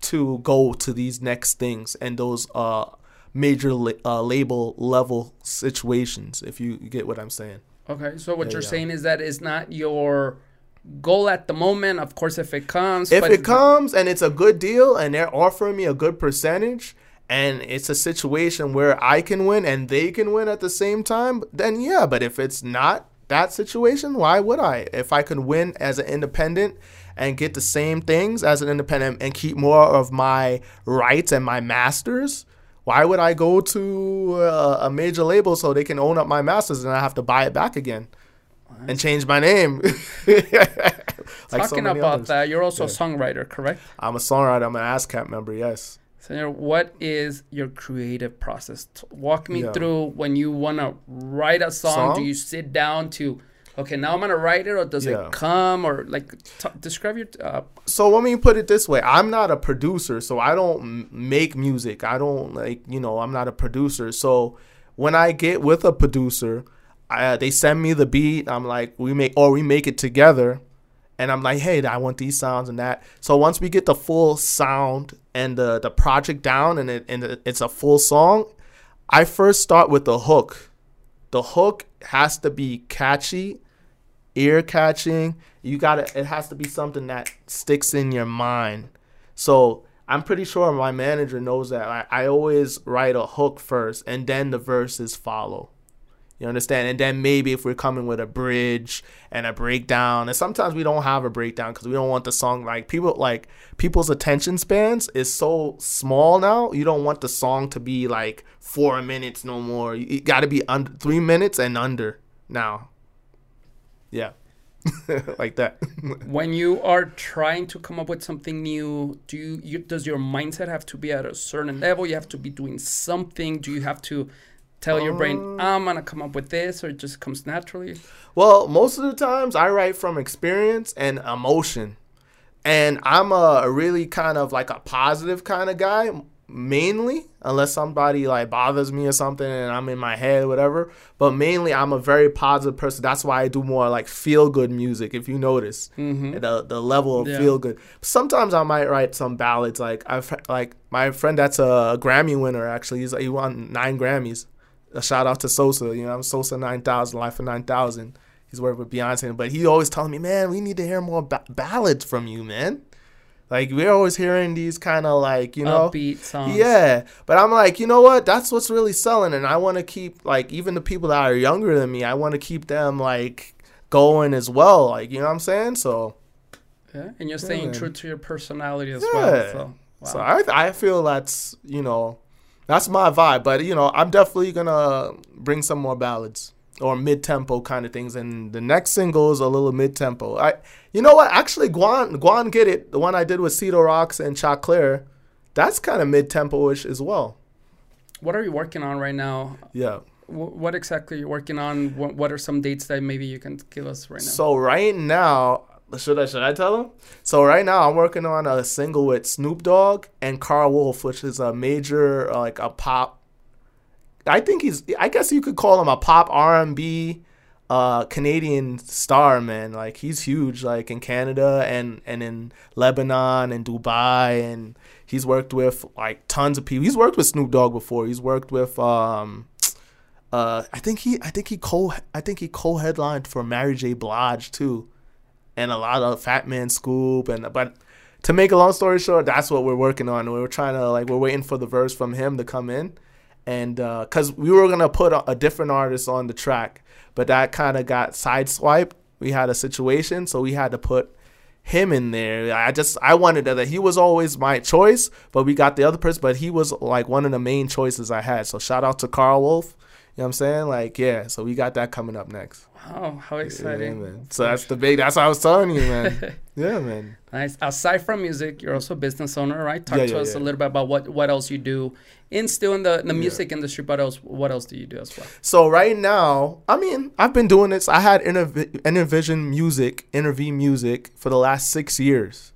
to go to these next things and those uh, major la- uh, label level situations, if you get what I'm saying. Okay, so what you're saying is that it's not your goal at the moment. Of course, if it comes, if it comes and it's a good deal and they're offering me a good percentage, and it's a situation where I can win and they can win at the same time, then yeah. But if it's not that situation, why would I? If I could win as an independent and get the same things as an independent and keep more of my rights and my masters, why would I go to a, a major label so they can own up my masters and I have to buy it back again? and change my name. like Talking so about others. that, you're also yeah. a songwriter, correct? I'm a songwriter. I'm an ASCAP member. Yes. Senor, what is your creative process? Walk me yeah. through when you want to write a song, song, Do you sit down to, okay, now I'm gonna write it, or does yeah. it come, or like t- describe your? Uh, so let me put it this way: I'm not a producer, so I don't make music. I don't like, you know, I'm not a producer. So when I get with a producer, I, they send me the beat. I'm like, we make or we make it together, and I'm like, hey, I want these sounds and that. So once we get the full sound and the the project down, and it and it's a full song, I first start with the hook. The hook has to be catchy, ear catching. You gotta. It has to be something that sticks in your mind. So I'm pretty sure my manager knows that. I, I always write a hook first, and then the verses follow. You understand? And then maybe if we're coming with a bridge and a breakdown, and sometimes we don't have a breakdown because we don't want the song like people like people's attention spans is so small now. You don't want the song to be like four minutes no more. You got to be under three minutes and under now. Yeah. like that. when you are trying to come up with something new, do you, you does your mindset have to be at a certain level? You have to be doing something. Do you have to tell your brain i'm gonna come up with this or it just comes naturally. Well most of the times i write from experience and emotion. And i'm a, a really kind of like a positive kind of guy mainly unless somebody like bothers me or something and i'm in my head whatever. But mainly i'm a very positive person. That's why i do more like feel good music if you notice. Mm-hmm. the, the level of yeah. feel good sometimes i might write some ballads like i've like my friend that's a grammy winner actually. He's he won nine grammys a shout out to Sosa. You know, I'm Sosa 9000, Life of 9000. He's working with Beyonce, but he always telling me, man, we need to hear more ba- ballads from you, man. Like we're always hearing these kind of like you know upbeat songs. Yeah, but I'm like, you know what? That's what's really selling, and I want to keep like even the people that are younger than me. I want to keep them like going as well. Like you know what I'm saying? So yeah, and you're staying yeah. true to your personality as yeah. well. So, wow. so I I feel that's you know that's my vibe. But you know, I'm definitely gonna bring some more ballads or mid tempo kind of things. And the next single is a little mid tempo. I, you know what? Actually, Guan Guan Get It, the one I did with Cedar Rocks and Choclair, that's kind of mid tempo ish as well. What are you working on right now? Yeah. what exactly are you working on? What, what are some dates that maybe you can give us right now? So right now, should I should I tell him? So right now I'm working on a single with Snoop Dogg and Karl Wolf, which is a major uh, like a pop. I think he's. I guess you could call him a pop R and B, uh, Canadian star man. Like he's huge, like in Canada and and in Lebanon and Dubai, and he's worked with like tons of people. He's worked with Snoop Dogg before. He's worked with um. Uh, I think he, I think he co, I think he co-headlined for Mary J. Blige too and a lot of Fat Man Scoop and but to make a long story short, that's what we're working on. We are trying to like we're waiting for the verse from him to come in, and because uh, we were gonna put a, a, different artist on the track, but that kind of got sideswiped. We had a situation, so we had to put him in there. I just I wanted that he was always my choice, but we got the other person, but he was like one of the main choices I had. So shout out to Karl Wolf. You know what I'm saying? Like, yeah, so we got that coming up next. Oh, how exciting! Yeah. So that's the big. That's what I was telling you, man. yeah, man. Nice. Aside from music, you're also a business owner, right? Talk yeah, to yeah, us a little bit about what what else you do in still in the, in the music industry. But else, what else do you do as well? So right now, I mean, I've been doing this. I had Intervision Music, Interview Music for the last six years.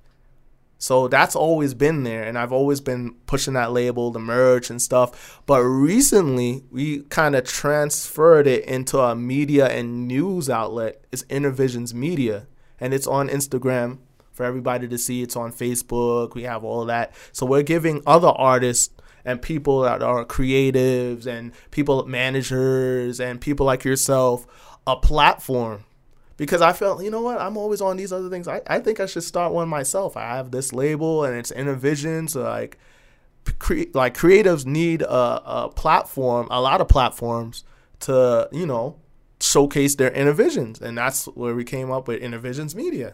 So that's always been there, and I've always been pushing that label, the merch and stuff. But recently, we kind of transferred it into a media and news outlet. It's Intervisions Media, and it's on Instagram for everybody to see. It's on Facebook. We have all that. So we're giving other artists and people that are creatives and people managers and people like yourself a platform because I felt, you know what, I'm always on these other things. I, I think I should start one myself. I have this label and it's Intervision, so like, cre- like creatives need a, a platform, a lot of platforms to, you know, showcase their Intervisions, and that's where we came up with Intervisions Media.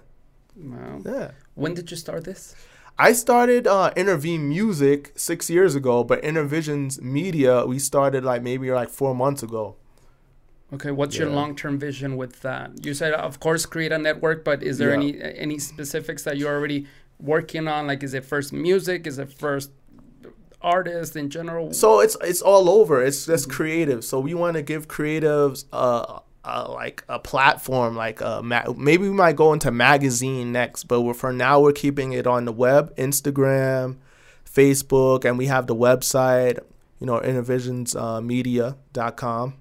Wow. Yeah. When did you start this? I started uh, Intervene Music six years ago, but Intervisions Media we started like maybe like four months ago. Okay, what's yeah. your long-term vision with that? You said, of course, create a network, but is there yeah. any any specifics that you're already working on? Like, is it first music? Is it first artist in general? So it's it's all over. It's just mm-hmm. creative. So we want to give creatives uh, uh, like a platform. Like a ma- maybe we might go into magazine next, but for now we're keeping it on the web, Instagram, Facebook, and we have the website. You know, intervisionsmedia.com. Uh,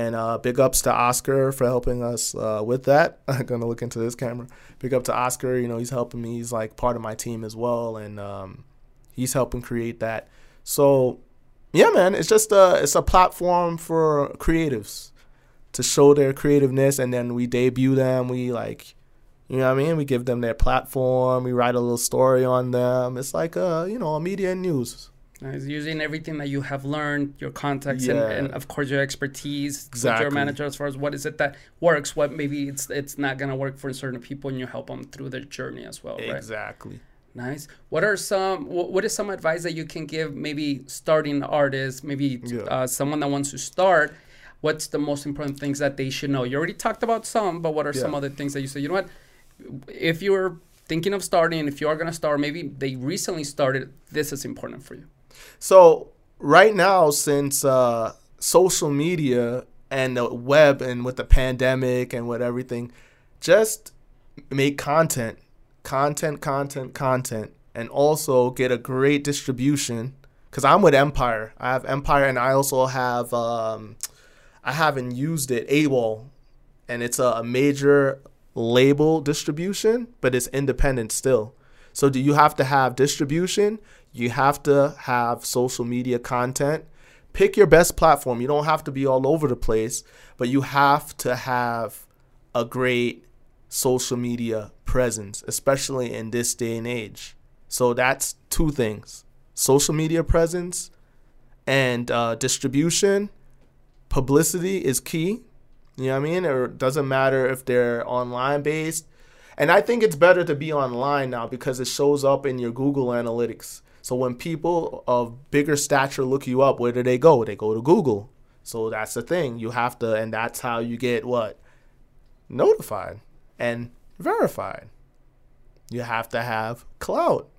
And uh, big ups to Oscar for helping us uh, with that. I'm gonna look into this camera. Big up to Oscar. You know, he's helping me. He's like part of my team as well, and um, he's helping create that. So, yeah, man, it's just a it's a platform for creatives to show their creativeness, and then we debut them. We like, you know what I mean? We give them their platform. We write a little story on them. It's like a you know a media news. Nice. Using everything that you have learned, your contacts, yeah. and, and, of course your expertise exactly. with your manager as far as what is it that works, what maybe it's it's not gonna work for certain people, and you help them through their journey as well. Right? Exactly. Nice. What are some? What is some advice that you can give maybe starting artists, maybe yeah. uh, someone that wants to start? What's the most important things that they should know? You already talked about some, but what are yeah. some other things that you say? You know what? If you're thinking of starting, if you are gonna start, maybe they recently started. This is important for you. So right now, since uh, social media and the web and with the pandemic and with everything, just make content, content, content, content, and also get a great distribution. Cause I'm with Empire. I have Empire, and I also have um, I haven't used it AWAL, and it's a, a major label distribution, but it's independent still. So do you have to have distribution? You have to have social media content. Pick your best platform. You don't have to be all over the place, but you have to have a great social media presence, especially in this day and age. So that's two things social media presence and uh, distribution. Publicity is key. You know what I mean? It doesn't matter if they're online based. And I think it's better to be online now because it shows up in your Google Analytics. So when people of bigger stature look you up, where do they go? They go to Google. So that's the thing. You have to, and that's how you get what? Notified and verified. You have to have clout.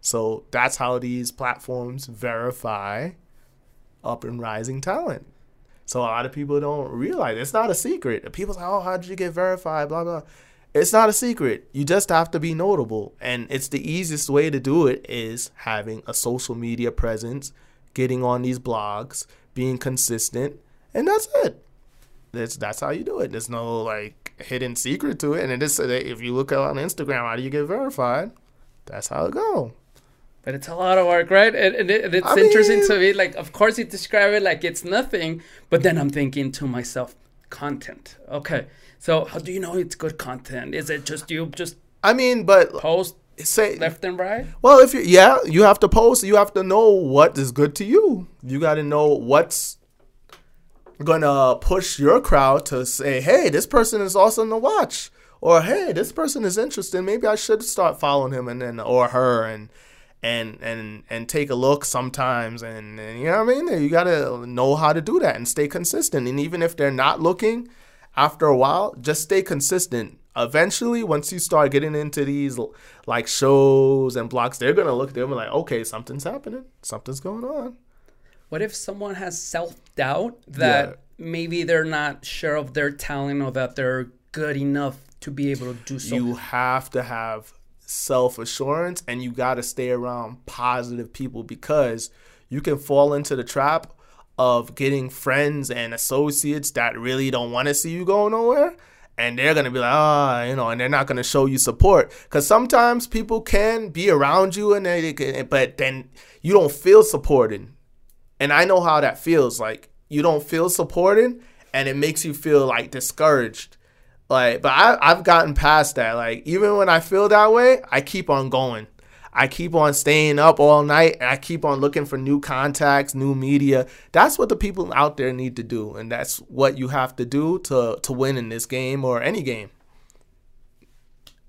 So that's how these platforms verify up and rising talent. So a lot of people don't realize it's not a secret. People say, "Oh, how did you get verified?" Blah blah. It's not a secret. You just have to be notable. And it's the easiest way to do it is having a social media presence, getting on these blogs, being consistent, and that's it. That's that's how you do it. There's no like hidden secret to it. And it is uh, if you look on Instagram, how do you get verified? That's how it go. But it's a lot of work, right? And, and, it, and it's I interesting mean, to me. Like, of course, you describe it like it's nothing, but then I'm thinking to myself, content. Okay, so how do you know it's good content? Is it just you just? I mean, but post say left and right. Well, if you yeah, you have to post. You have to know what is good to you. You got to know what's gonna push your crowd to say, "Hey, this person is awesome to watch," or "Hey, this person is interesting. Maybe I should start following him and then or her and." and and and take a look sometimes and, and you know what I mean you got to know how to do that and stay consistent and even if they're not looking after a while, just stay consistent. Eventually, once you start getting into these like shows and blocks, they're gonna look. They're gonna be like, okay, something's happening. Something's going on. What if someone has self doubt that yeah. maybe they're not sure of their talent or that they're good enough to be able to do so? You have to have self assurance and you got to stay around positive people because you can fall into the trap of getting friends and associates that really don't want to see you go nowhere and they're gonna be like, ah, oh, you know, and they're not gonna show you support because sometimes people can be around you and they can, but then you don't feel supported, and I know how that feels. Like you don't feel supported, and it makes you feel like discouraged. Like, but I, I've gotten past that. Like even when I feel that way, I keep on going. I keep on staying up all night and I keep on looking for new contacts, new media. That's what the people out there need to do. And that's what you have to do to, to win in this game or any game.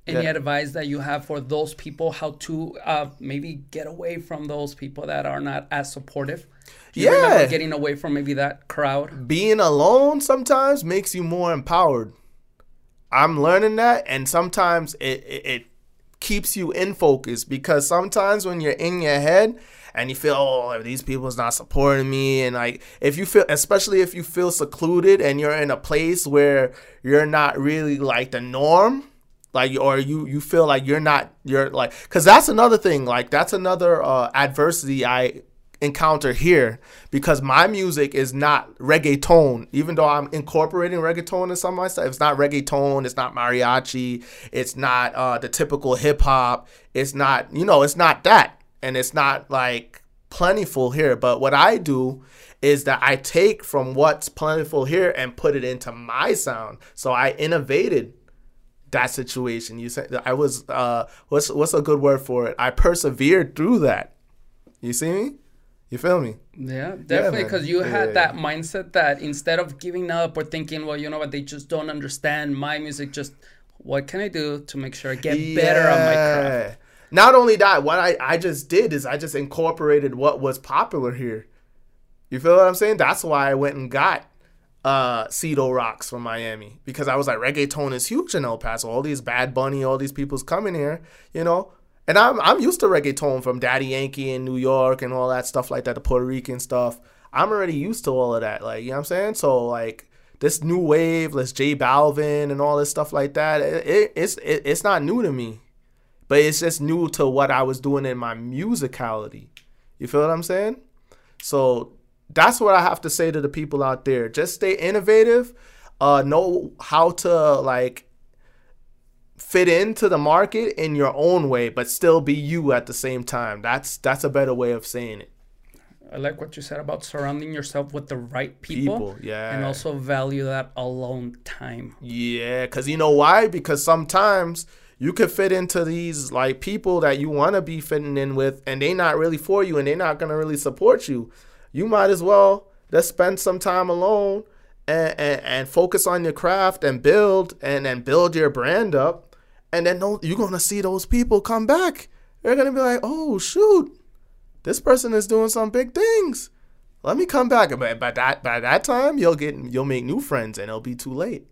Any yeah. advice that you have for those people how to uh, maybe get away from those people that are not as supportive? yeah. getting away from maybe that crowd? Being alone sometimes makes you more empowered. I'm learning that, and sometimes it, it, it keeps you in focus because sometimes when you're in your head and you feel oh these people's not supporting me? And like if you feel especially if you feel secluded and you're in a place where you're not really like the norm like or you you feel like you're not you're like because that's another thing like that's another uh, adversity i encounter here because my music is not reggaeton. Even though I'm incorporating reggaeton in some of my stuff, it's not reggaeton. It's not mariachi. It's not uh, the typical hip hop. It's not you know it's not that, and it's not like plentiful here. But what I do is that I take from what's plentiful here and put it into my sound. So I innovated that situation. You said I was uh what's what's a good word for it? I persevered through that. You see me? You feel me? Yeah, definitely. Because yeah, you had yeah, that mindset that instead of giving up or thinking, well, you know what, they just don't understand my music. Just what can I do to make sure I get better on my craft? Not only that, what I, I just did is I just incorporated what was popular here. You feel what I'm saying? That's why I went and got uh Cedo Rocks from Miami because I was like reggaeton is huge in El Paso. All these Bad Bunny, all these people's coming here, you know. And I'm I'm used to reggaeton from Daddy Yankee in New York and all that stuff like that, the Puerto Rican stuff. I'm already used to all of that, like you know what I'm saying. So like this new wave, let's J Balvin and all this stuff like that. It, it, it's it, it's not new to me, but it's just new to what I was doing in my musicality. You feel what I'm saying? So that's what I have to say to the people out there. Just stay innovative. Uh, know how to like fit into the market in your own way, but still be you at the same time. That's that's a better way of saying it. I like what you said about surrounding yourself with the right people. people yeah. And also value that alone time. Yeah, because you know why? Because sometimes you could fit into these like people that you want to be fitting in with, and they not really for you, and they're not gonna really support you. You might as well just spend some time alone and, and, and focus on your craft and build and, and build your brand up and then you're gonna see those people come back. They're gonna be like, "Oh shoot, this person is doing some big things. Let me come back." But by that by that time, you'll get you'll make new friends, and it'll be too late.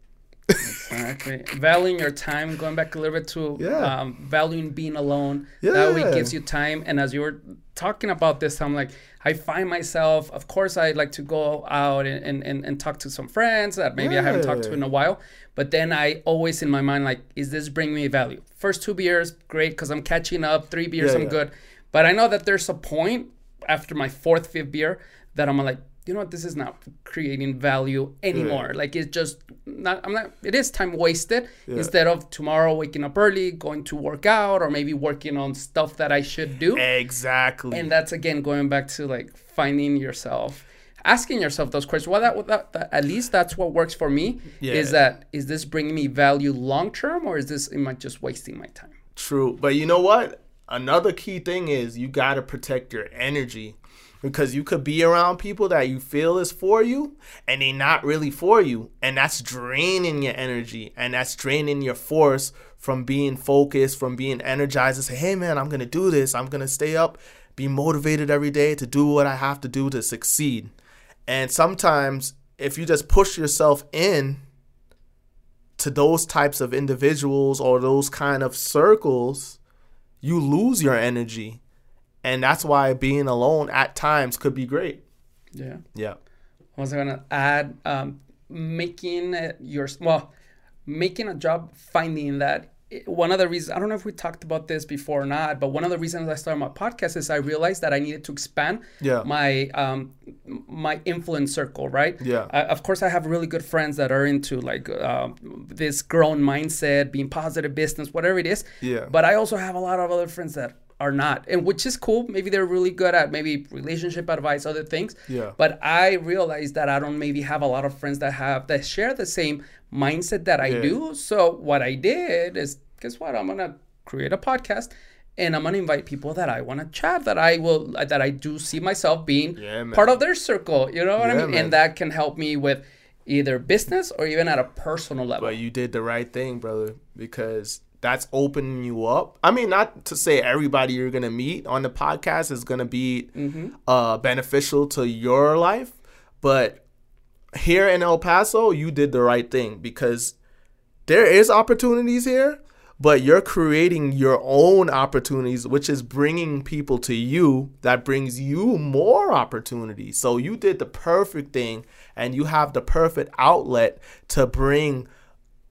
Exactly. Valuing your time, going back a little bit to yeah. um, valuing being alone. Yeah. That way gives you time. And as you were talking about this, I'm like, I find myself, of course, I like to go out and, and, and talk to some friends that maybe yeah. I haven't talked to in a while. But then I always in my mind, like, is this bringing me value? First two beers, great, because I'm catching up. Three beers, yeah, I'm good. But I know that there's a point after my fourth, fifth beer that I'm like, you know what, this is not creating value anymore. Like it's just not I'm not it is time wasted yeah. instead of tomorrow waking up early, going to work out or maybe working on stuff that I should do. Exactly. And that's again going back to like finding yourself asking yourself those questions. Well, that, that, that, at least that's what works for me. Yeah. Is that is this bringing me value long term, or is this am I just wasting my time? True, but you know what? Another key thing is you got to protect your energy because you could be around people that you feel is for you and they not really for you and that's draining your energy and that's draining your force from being focused from being energized and say hey man i'm gonna do this. I'm gonna stay up be motivated every day to do what i have to do to succeed. And sometimes if you just push yourself in to those types of individuals or those kind of circles you lose your energy and that's why being alone at times could be great. Yeah. Yeah. I was gonna add um, making your well, making a job, finding that one of the reasons I don't know if we talked about this before or not, but one of the reasons I started my podcast is I realized that I needed to expand yeah. my um, my influence circle, right? Yeah. I, of course, I have really good friends that are into like uh, this grown mindset, being positive business, whatever it is. Yeah. But I also have a lot of other friends that are not. And which is cool. Maybe they're really good at maybe relationship advice other things. Yeah. But i realized that i don't maybe have a lot of friends that have that share the same mindset that i yeah. do. So what i did is guess what? I'm gonna create a podcast and i'm gonna invite people that i want to chat that i will that i do see myself being yeah, part of their circle. You know what yeah, i mean man. and that can help me with either business or even at a personal level. But you did the right thing brother because that's opening you up. I mean, not to say everybody you're gonna meet on the podcast is gonna be mm-hmm. uh, beneficial to your life, but here in El Paso, you did the right thing because there is opportunities here, but you're creating your own opportunities, which is bringing people to you that brings you more opportunities. So you did the perfect thing, and you have the perfect outlet to bring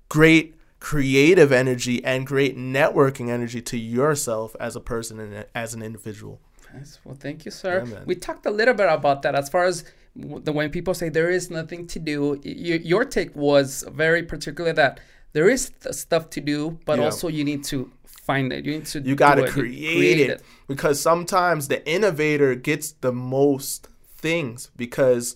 great creative energy and great networking energy to yourself as a person and as an individual. Nice. Well, thank you, sir. Yeah, we talked a little bit about that as far as the when people say there is nothing to do. your take was very particular that there is stuff to do, but yeah. also you need to find it. You need to. You got to create, create it. it because sometimes the innovator gets the most things because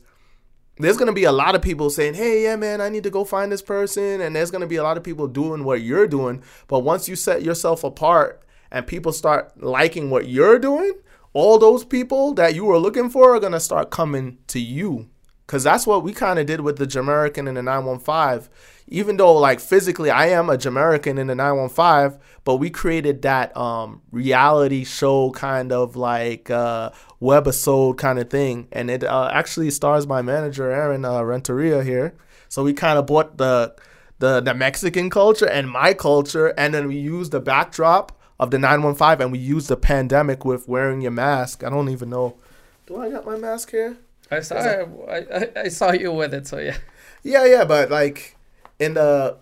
there's going to be a lot of people saying, hey, yeah, man, I need to go find this person. And there's going to be a lot of people doing what you're doing. But once you set yourself apart and people start liking what you're doing, all those people that you were looking for are going to start coming to you. Because that's what we kind of did with the Jamaican and the 915 even though like physically I am a Jamaican in the 915, but we created that um, reality show kind of like uh, webisode kind of thing, and it uh, actually stars my manager Aaron uh, Renteria here. So we kind of brought the, the the Mexican culture and my culture, and then we used the backdrop of the 915, and we used the pandemic with wearing your mask. I don't even know. Do I got my mask here? I saw I, I, I saw you with it, so yeah. Yeah, yeah, but like in the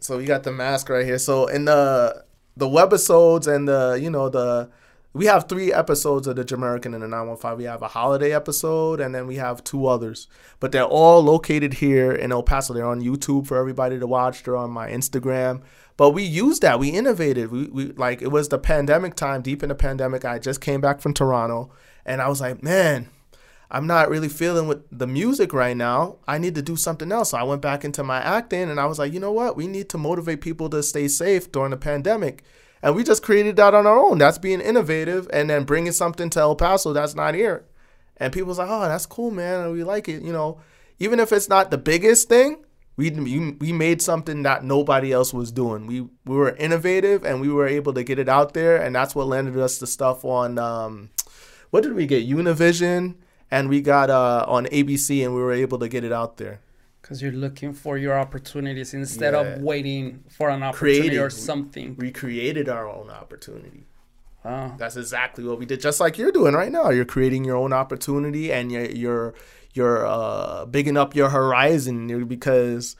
so we got the mask right here. So in the the webisodes and the you know the we have three episodes of the Jamaican and the 915. We have a holiday episode and then we have two others. But they're all located here in El Paso. They're on YouTube for everybody to watch. They're on my Instagram. But we used that. We innovated. We, we like it was the pandemic time, deep in the pandemic. I just came back from Toronto and I was like, man, I'm not really feeling with the music right now. I need to do something else. So I went back into my acting and I was like, you know what? We need to motivate people to stay safe during the pandemic. And we just created that on our own. That's being innovative and then bringing something to El Paso that's not here. And people's like, oh, that's cool, man. We like it. You know, even if it's not the biggest thing, we, we made something that nobody else was doing. We we were innovative and we were able to get it out there. And that's what landed us the stuff on, um, what did we get? Univision and we got uh, on ABC, and we were able to get it out there. Because you're looking for your opportunities instead yeah. of waiting for an opportunity Creating, or something. We created our own opportunity. Wow. That's exactly what we did, just like you're doing right now. You're creating your own opportunity, and you're you're you're uh, bigging up your horizon because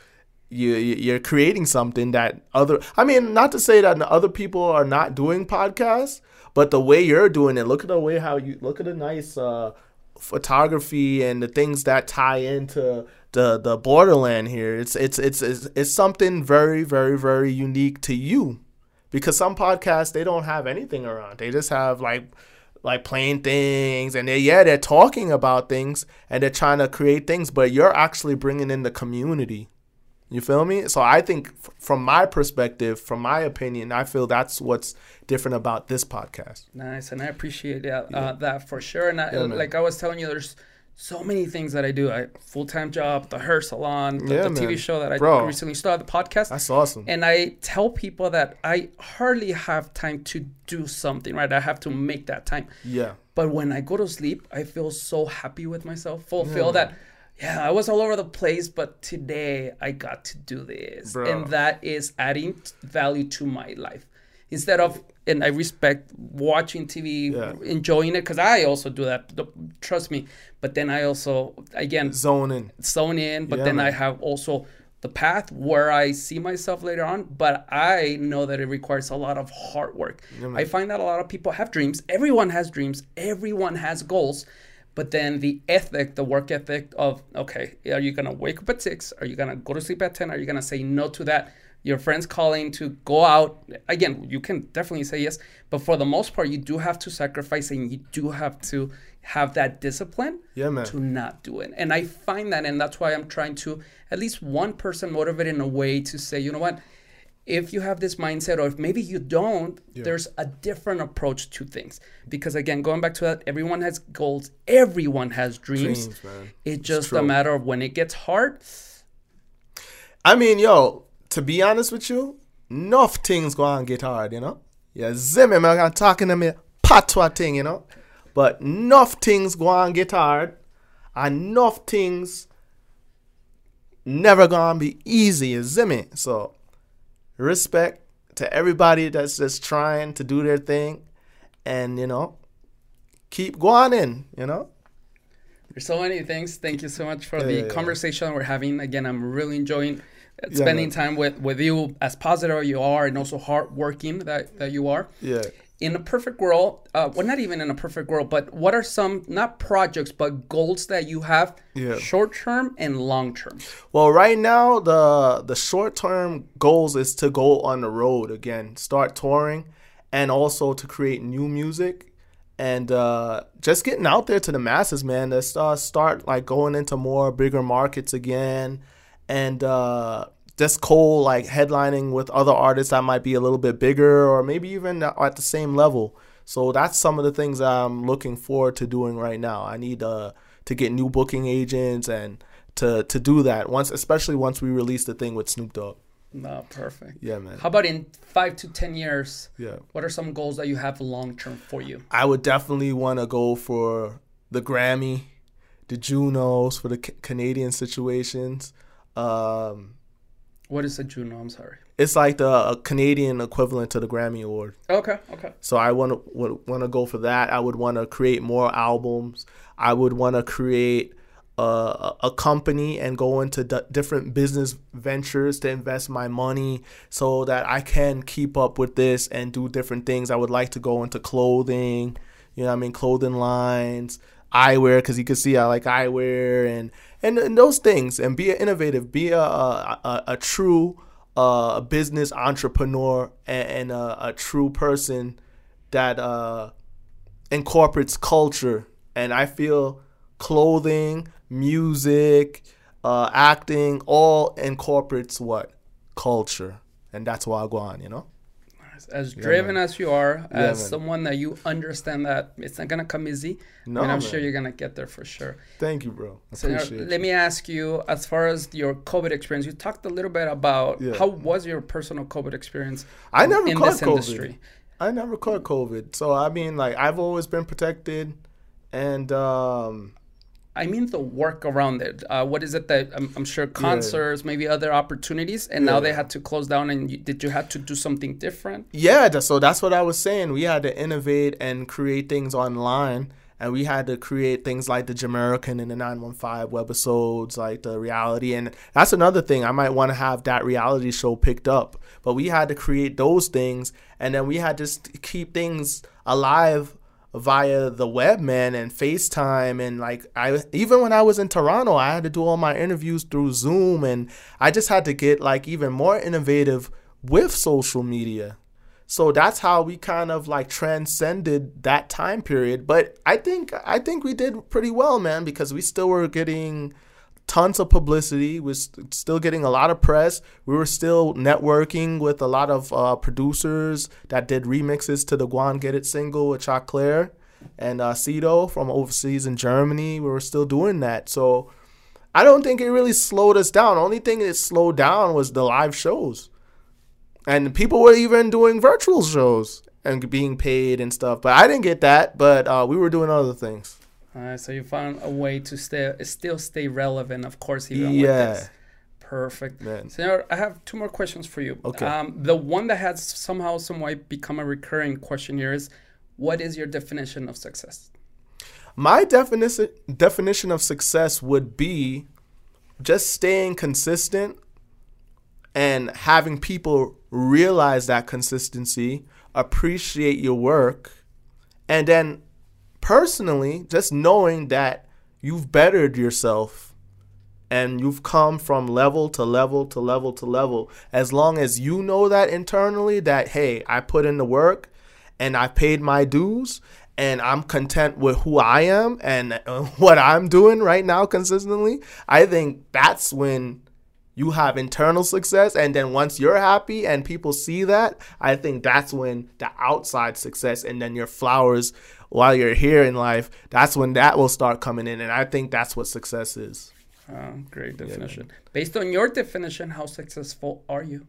you you're creating something that other. I mean, not to say that other people are not doing podcasts, but the way you're doing it. Look at the way how you look at the nice. Uh, photography and the things that tie into the the borderland here. It's it's it's it's, it's something very very very unique to you, because some podcasts they don't have anything around. They just have like like playing things and they yeah they're talking about things and they're trying to create things, but you're actually bringing in the community. You feel me? So I think f- from my perspective, from my opinion, I feel that's what's different about this podcast. Nice, and I appreciate that, yeah. uh, that for sure. And I, yeah, like I was telling you, there's so many things that I do. I full time job, the hair salon, the, yeah, the TV show that I Bro, recently started, the podcast. That's awesome. And I tell people that I hardly have time to do something. Right, I have to make that time. Yeah. But when I go to sleep, I feel so happy with myself. Fulfill that yeah, I was all over the place, but today I got to do this. Bro. And that is adding value to my life. Instead of, and I respect watching TV, yeah. enjoying it, because I also do that. Trust me. But then I also, again, zone in. Zone in. But yeah, then man. I have also the path where I see myself later on. But I know that it requires a lot of hard work. Yeah, I find that a lot of people have dreams. Everyone has dreams, everyone has goals but then the ethic, the work ethic of, okay, are you going to wake up at six? Are you going to go to sleep at 10? Are you going to say no to that? Your friends calling to go out. Again, you can definitely say yes. But for the most part, you do have to sacrifice and you do have to have that discipline yeah, man. to not do it. And I find that, and that's why I'm trying to at least one person motivate in a way to say, you know what? If you have this mindset or if maybe you don't yeah. there's a different approach to things. Because again going back to that everyone has goals. Everyone has dreams, dreams it's just a matter of when it gets hard. I mean yo to be honest with you enough things go on get hard you know? Yeah zimmy man i'm talking to me patois thing you know? But enough things go on get hard enough things never gonna be easy, zimmy. So respect to everybody that's just trying to do their thing and you know keep going in you know? There's so many things. Thank you so much for yeah, the yeah, conversation yeah. we're having. Again i'm really enjoying spending time with with you as positive you are and also hardworking that that you are. Yeah in a perfect world, uh, well, not even in a perfect world, but what are some not projects but goals that you have, yeah. short term and long term? Well, right now the the short term goals is to go on the road again, start touring, and also to create new music, and uh, just getting out there to the masses, man. To uh, start like going into more bigger markets again, and uh, just Cole like headlining with other artists that might be a little bit bigger or maybe even at the same level. So that's some of the things I'm looking forward to doing right now. I need uh, to get new booking agents and to to do that once, especially once we release the thing with Snoop Dogg. No, perfect. Yeah, man. How about in five to ten years? Yeah. What are some goals that you have long term for you? I would definitely want to go for the Grammy, the Junos for the C- Canadian situations. Um, what is a Juno? I'm sorry. It's like the uh, Canadian equivalent to the Grammy Award. Okay, okay. So I want to want to go for that. I would want to create more albums. I would want to create uh, a, a company and go into d- different business ventures to invest my money so that I can keep up with this and do different things. I would like to go into clothing, you know, I mean, clothing lines, eyewear, because you can see I like eyewear and and, and those things and be innovative be a, a, a true uh, business entrepreneur and, and a, a, true person that uh, incorporates culture. And i feel clothing music uh, acting all incorporates what? Culture. And that's why i go on you know as driven as you are, as yeah, someone that you understand that it's not gonna come easy. No, and I'm man. sure you're gonna get there for sure. Thank you, bro. Appreciate so, let me ask you, as far as your COVID experience, you talked a little bit about yeah. how was your personal COVID experience. I never in caught this COVID. industry. I never caught COVID, so I mean, like I've always been protected, and um, I mean the work around it. Uh, what is it that I'm, I'm sure concerts, yeah. maybe other opportunities, and yeah. now they had to close down. And you, did you have to do something different? Yeah, so that's what I was saying. We had to innovate and create things online, and we had to create things like the Jamaican and the 915 webisodes, like the reality. And that's another thing. I might want to have that reality show picked up, but we had to create those things, and then we had to keep things alive via the web, man, and FaceTime. And like, I even when I was in Toronto, I had to do all my interviews through Zoom, and I just had to get like even more innovative with social media. So that's how we kind of like transcended that time period. But I think I think we did pretty well, man, because we still were getting tons of publicity. We're still getting a lot of press. We were still networking with a lot of uh, producers that did remixes to the Guan Get It single with Choclair and uh, Cito from overseas in Germany. We were still doing that. So I don't think it really slowed us down. Only thing that slowed down was the live shows. And people were even doing virtual shows and being paid and stuff. But I didn't get that. But uh, we were doing other things. Uh, so you found a way to stay, still stay relevant, of course, even yeah. with this. Perfect. Man. Senor, I have two more questions for you. Okay. Um, the one that has somehow, some way become a recurring question here is, what is your definition of success? My definition definition of success would be just staying consistent and having people realize that consistency, appreciate your work, and then personally, just knowing that you've bettered yourself and you've come from level to level to level to level, as long as you know that internally, that hey, I put in the work and I paid my dues and I'm content with who I am and what I'm doing right now consistently, I think that's when you have internal success and then once you're happy and people see that i think that's when the outside success and then your flowers while you're here in life, that's when that will start coming in. And I think that's what success is. Oh, great definition. Yeah. Based on your definition, how successful are you?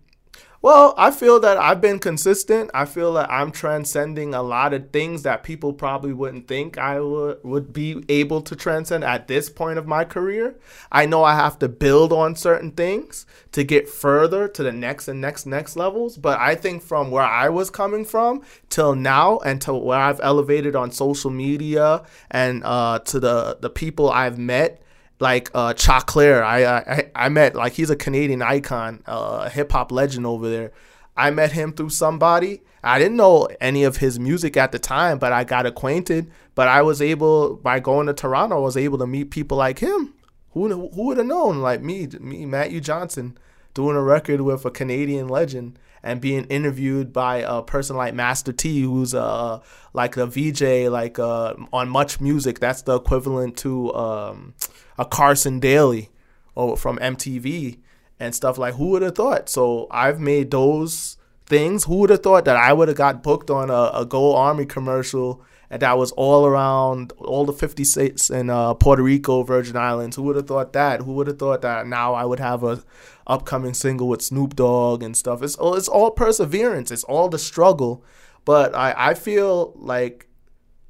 Well, I feel that I've been consistent. I feel that I'm transcending a lot of things that people probably wouldn't think I would, would be able to transcend at this point of my career. I know I have to build on certain things to get further to the next and next, next levels. But I think from where I was coming from till now and to where I've elevated on social media and uh, to the, the people I've met like uh Choclair. I, I I met like he's a Canadian icon, uh, a hip hop legend over there. I met him through somebody. I didn't know any of his music at the time, but I got acquainted. But I was able, by going to Toronto, I was able to meet people like him. Who who would have known? Like me, me, Matthew Johnson, doing a record with a Canadian legend and being interviewed by a person like Master T, who's uh like a VJ, like uh on Much Music. That's the equivalent to um, a Carson Daly, or from MTV and stuff like. Who would have thought? So I've made those things. Who would have thought that I would have got booked on a, a Go Army commercial? And that was all around all the 50 states in uh, Puerto Rico, Virgin Islands. Who would have thought that? Who would have thought that now I would have a upcoming single with Snoop Dogg and stuff? It's all, it's all perseverance. It's all the struggle. But I, I feel like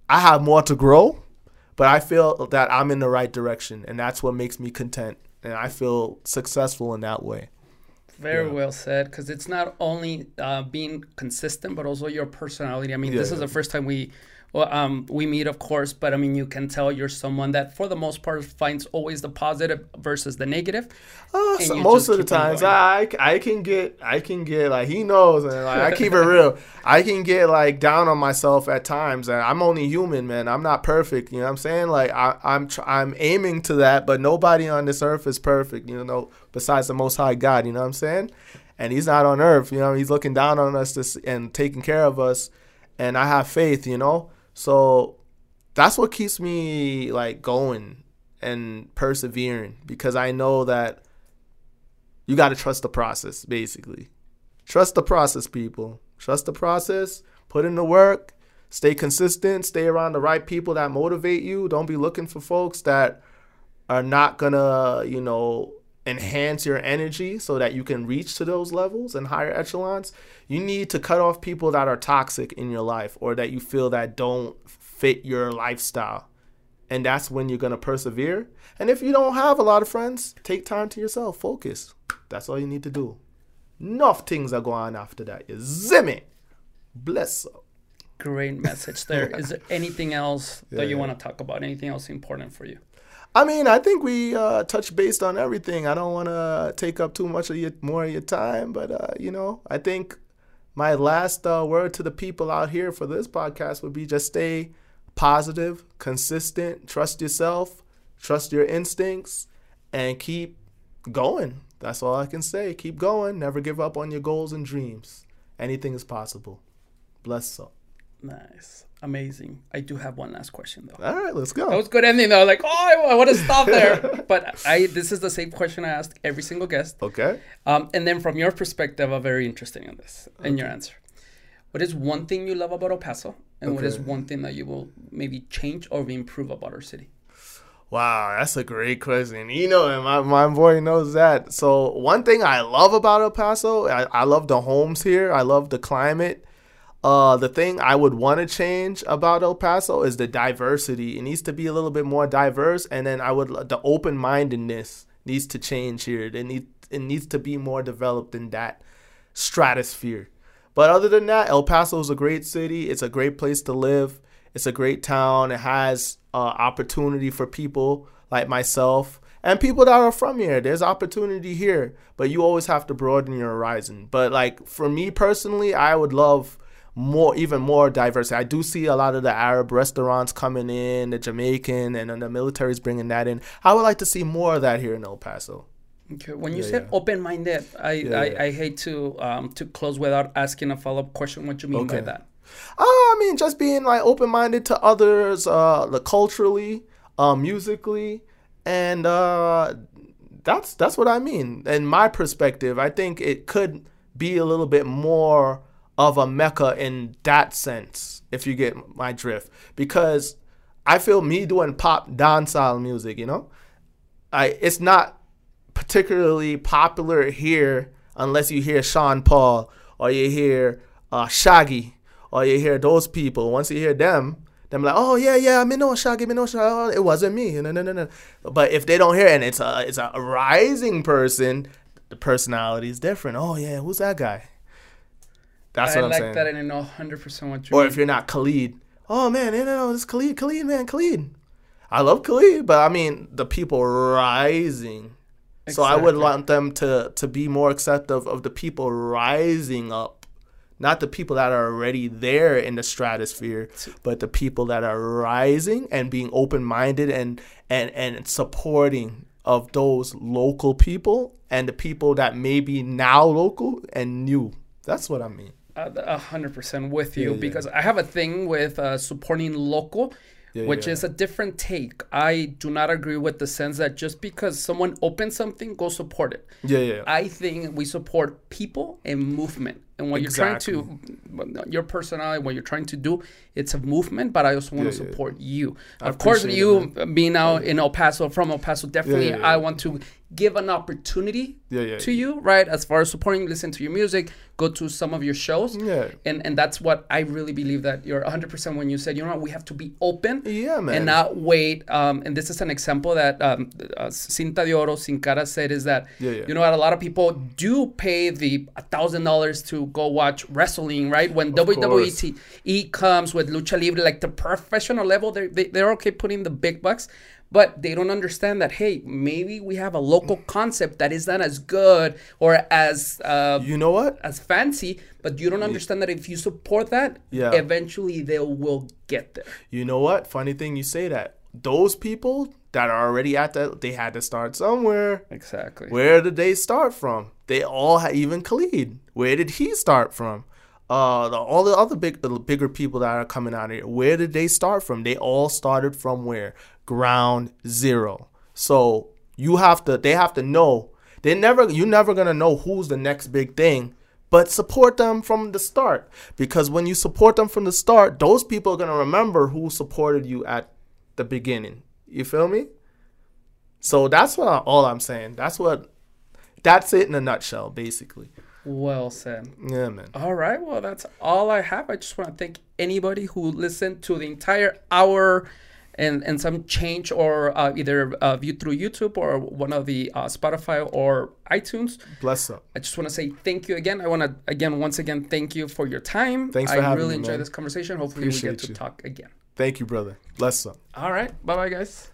I have more to grow, but I feel that I'm in the right direction. And that's what makes me content. And I feel successful in that way. Very yeah. well said. Because it's not only uh, being consistent, but also your personality. I mean, yeah, this is the first time we well, um, we meet, of course, but I mean, you can tell you're someone that, for the most part, finds always the positive versus the negative. Uh, so most of the times, I, I can get I can get like he knows, and like, I keep it real. I can get like down on myself at times, and I'm only human, man. I'm not perfect. You know what I'm saying? Like I, I'm tr- I'm aiming to that, but nobody on this earth is perfect. You know, besides the Most High God. You know what I'm saying? And He's not on earth. You know, He's looking down on us to, and taking care of us. And I have faith. You know. So that's what keeps me like going and persevering because I know that you got to trust the process basically. Trust the process, people. Trust the process, put in the work, stay consistent, stay around the right people that motivate you. Don't be looking for folks that are not going to, you know, enhance your energy so that you can reach to those levels and higher echelons, you need to cut off people that are toxic in your life or that you feel that don't fit your lifestyle. And that's when you're going to persevere. And if you don't have a lot of friends, take time to yourself, focus. That's all you need to do. Enough things are going on after that. You zimmy. Bless up. Great message there. Is there anything else yeah, that you yeah. want to talk about? Anything else important for you? I mean, I think we uh, touched based on everything. I don't want to take up too much of your more of your time, but uh, you know, I think my last uh, word to the people out here for this podcast would be just stay positive, consistent, trust yourself, trust your instincts, and keep going. That's all I can say. Keep going. Never give up on your goals and dreams. Anything is possible. Bless up. Nice. Amazing. I do have one last question though. All right, let's go. That was good ending though. Like, oh, I, I want to stop there. but I this is the same question I asked every single guest. Okay. Um, and then from your perspective, I'm very interested in this and okay. your answer. What is one thing you love about El Paso, and okay. what is one thing that you will maybe change or improve about our city? Wow, that's a great question. You know, my, my boy knows that. So, one thing I love about El Paso, I, I love the homes here. I love the climate. Uh, the thing I would want to change about El Paso is the diversity. It needs to be a little bit more diverse, and then I would the open mindedness needs to change here. It needs it needs to be more developed in that stratosphere. But other than that, El Paso is a great city. It's a great place to live. It's a great town. It has uh, opportunity for people like myself and people that are from here. There's opportunity here, but you always have to broaden your horizon. But like for me personally, I would love more even more diversity. I do see a lot of the Arab restaurants coming in, the Jamaican, and then the military's bringing that in. I would like to see more of that here in El Paso. Okay. When you yeah, said yeah. open-minded, I, yeah, I, I, hate to um, to close without asking a follow-up question. What do you mean okay. by that? Uh, I mean, just being like open-minded to others, uh, culturally, uh, musically, and uh, that's that's what I mean. In my perspective, I think it could be a little bit more of a mecca in that sense, if you get my drift. Because I feel me doing pop dancehall music, you know, I it's not particularly popular here unless you hear Sean Paul or you hear uh, Shaggy or you hear those people. Once you hear them, them like, oh yeah, yeah, me know Shaggy, me know Shaggy. It wasn't me. No, no, no, no. But if they don't hear and it's a it's a rising person, the personality is different. Oh yeah, who's that guy? That's I what I'm like saying. that, I know 100 percent what you. Or mean. if you're not Khalid, oh man, you know it's Khalid, Khalid, man, Khalid. I love Khalid, but I mean the people rising. Exactly. So I would want them to to be more accepting of the people rising up not the people that are already there in the stratosphere, but the people that are rising and being open minded and and and supporting of those local people and the people that may be now local and new. That's what I mean. A hundred percent with you yeah, because yeah. I have a thing with uh, supporting local yeah, which yeah. is a different take. I do not agree with the sense that just because someone opens something, go support it. Yeah, yeah. I think we support people and movement. And what exactly. you're trying to, your personality, what you're trying to do, it's a movement, but I also want to support you. I of course, you it, being out in El Paso, from El Paso, definitely I want to give an opportunity yeah, yeah, to you, right? As far as supporting, listen to your music, go to some of your shows. Yeah. And and that's what I really believe that you're 100% when you said, you know what, we have to be open. Yeah, man. And not wait. Um, and this is an example that um, uh, Cinta de Oro, Sin Cara said is that, yeah, yeah. you know what, a lot of people do pay the $1,000 to go watch wrestling, right? When of WWE comes with Lucha Libre, like the professional level, they're, they, they're okay putting the big bucks but they don't understand that hey maybe we have a local concept that is not as good or as uh, you know what? as fancy but you don't understand that if you support that yeah. eventually they will get there. You know what? Funny thing you say that. Those people that are already at that they had to start somewhere. Exactly. Where did they start from? They all had even khalid where did he start from? Uh, the, all the other big, the bigger people that are coming out here, where did they start from? They all started from where? Ground zero. So you have to they have to know. They never you're never gonna know who's the next big thing, but support them from the start. Because when you support them from the start, those people are gonna remember who supported you at the beginning. You feel me? So that's what I, all I'm saying. That's what that's it in a nutshell, basically. Well said. Yeah, man. All right. Well, that's all I have. I just want to thank anybody who listened to the entire hour and, and some change or uh, either uh, viewed through YouTube or one of the uh, Spotify or iTunes. Bless up. I just want to say thank you again. I want to again once again thank you for your time. Thanks for I having really me, enjoyed man. this conversation. Hopefully Appreciate we get to you. talk again. Thank you, brother. Bless up. All right. Bye bye, guys.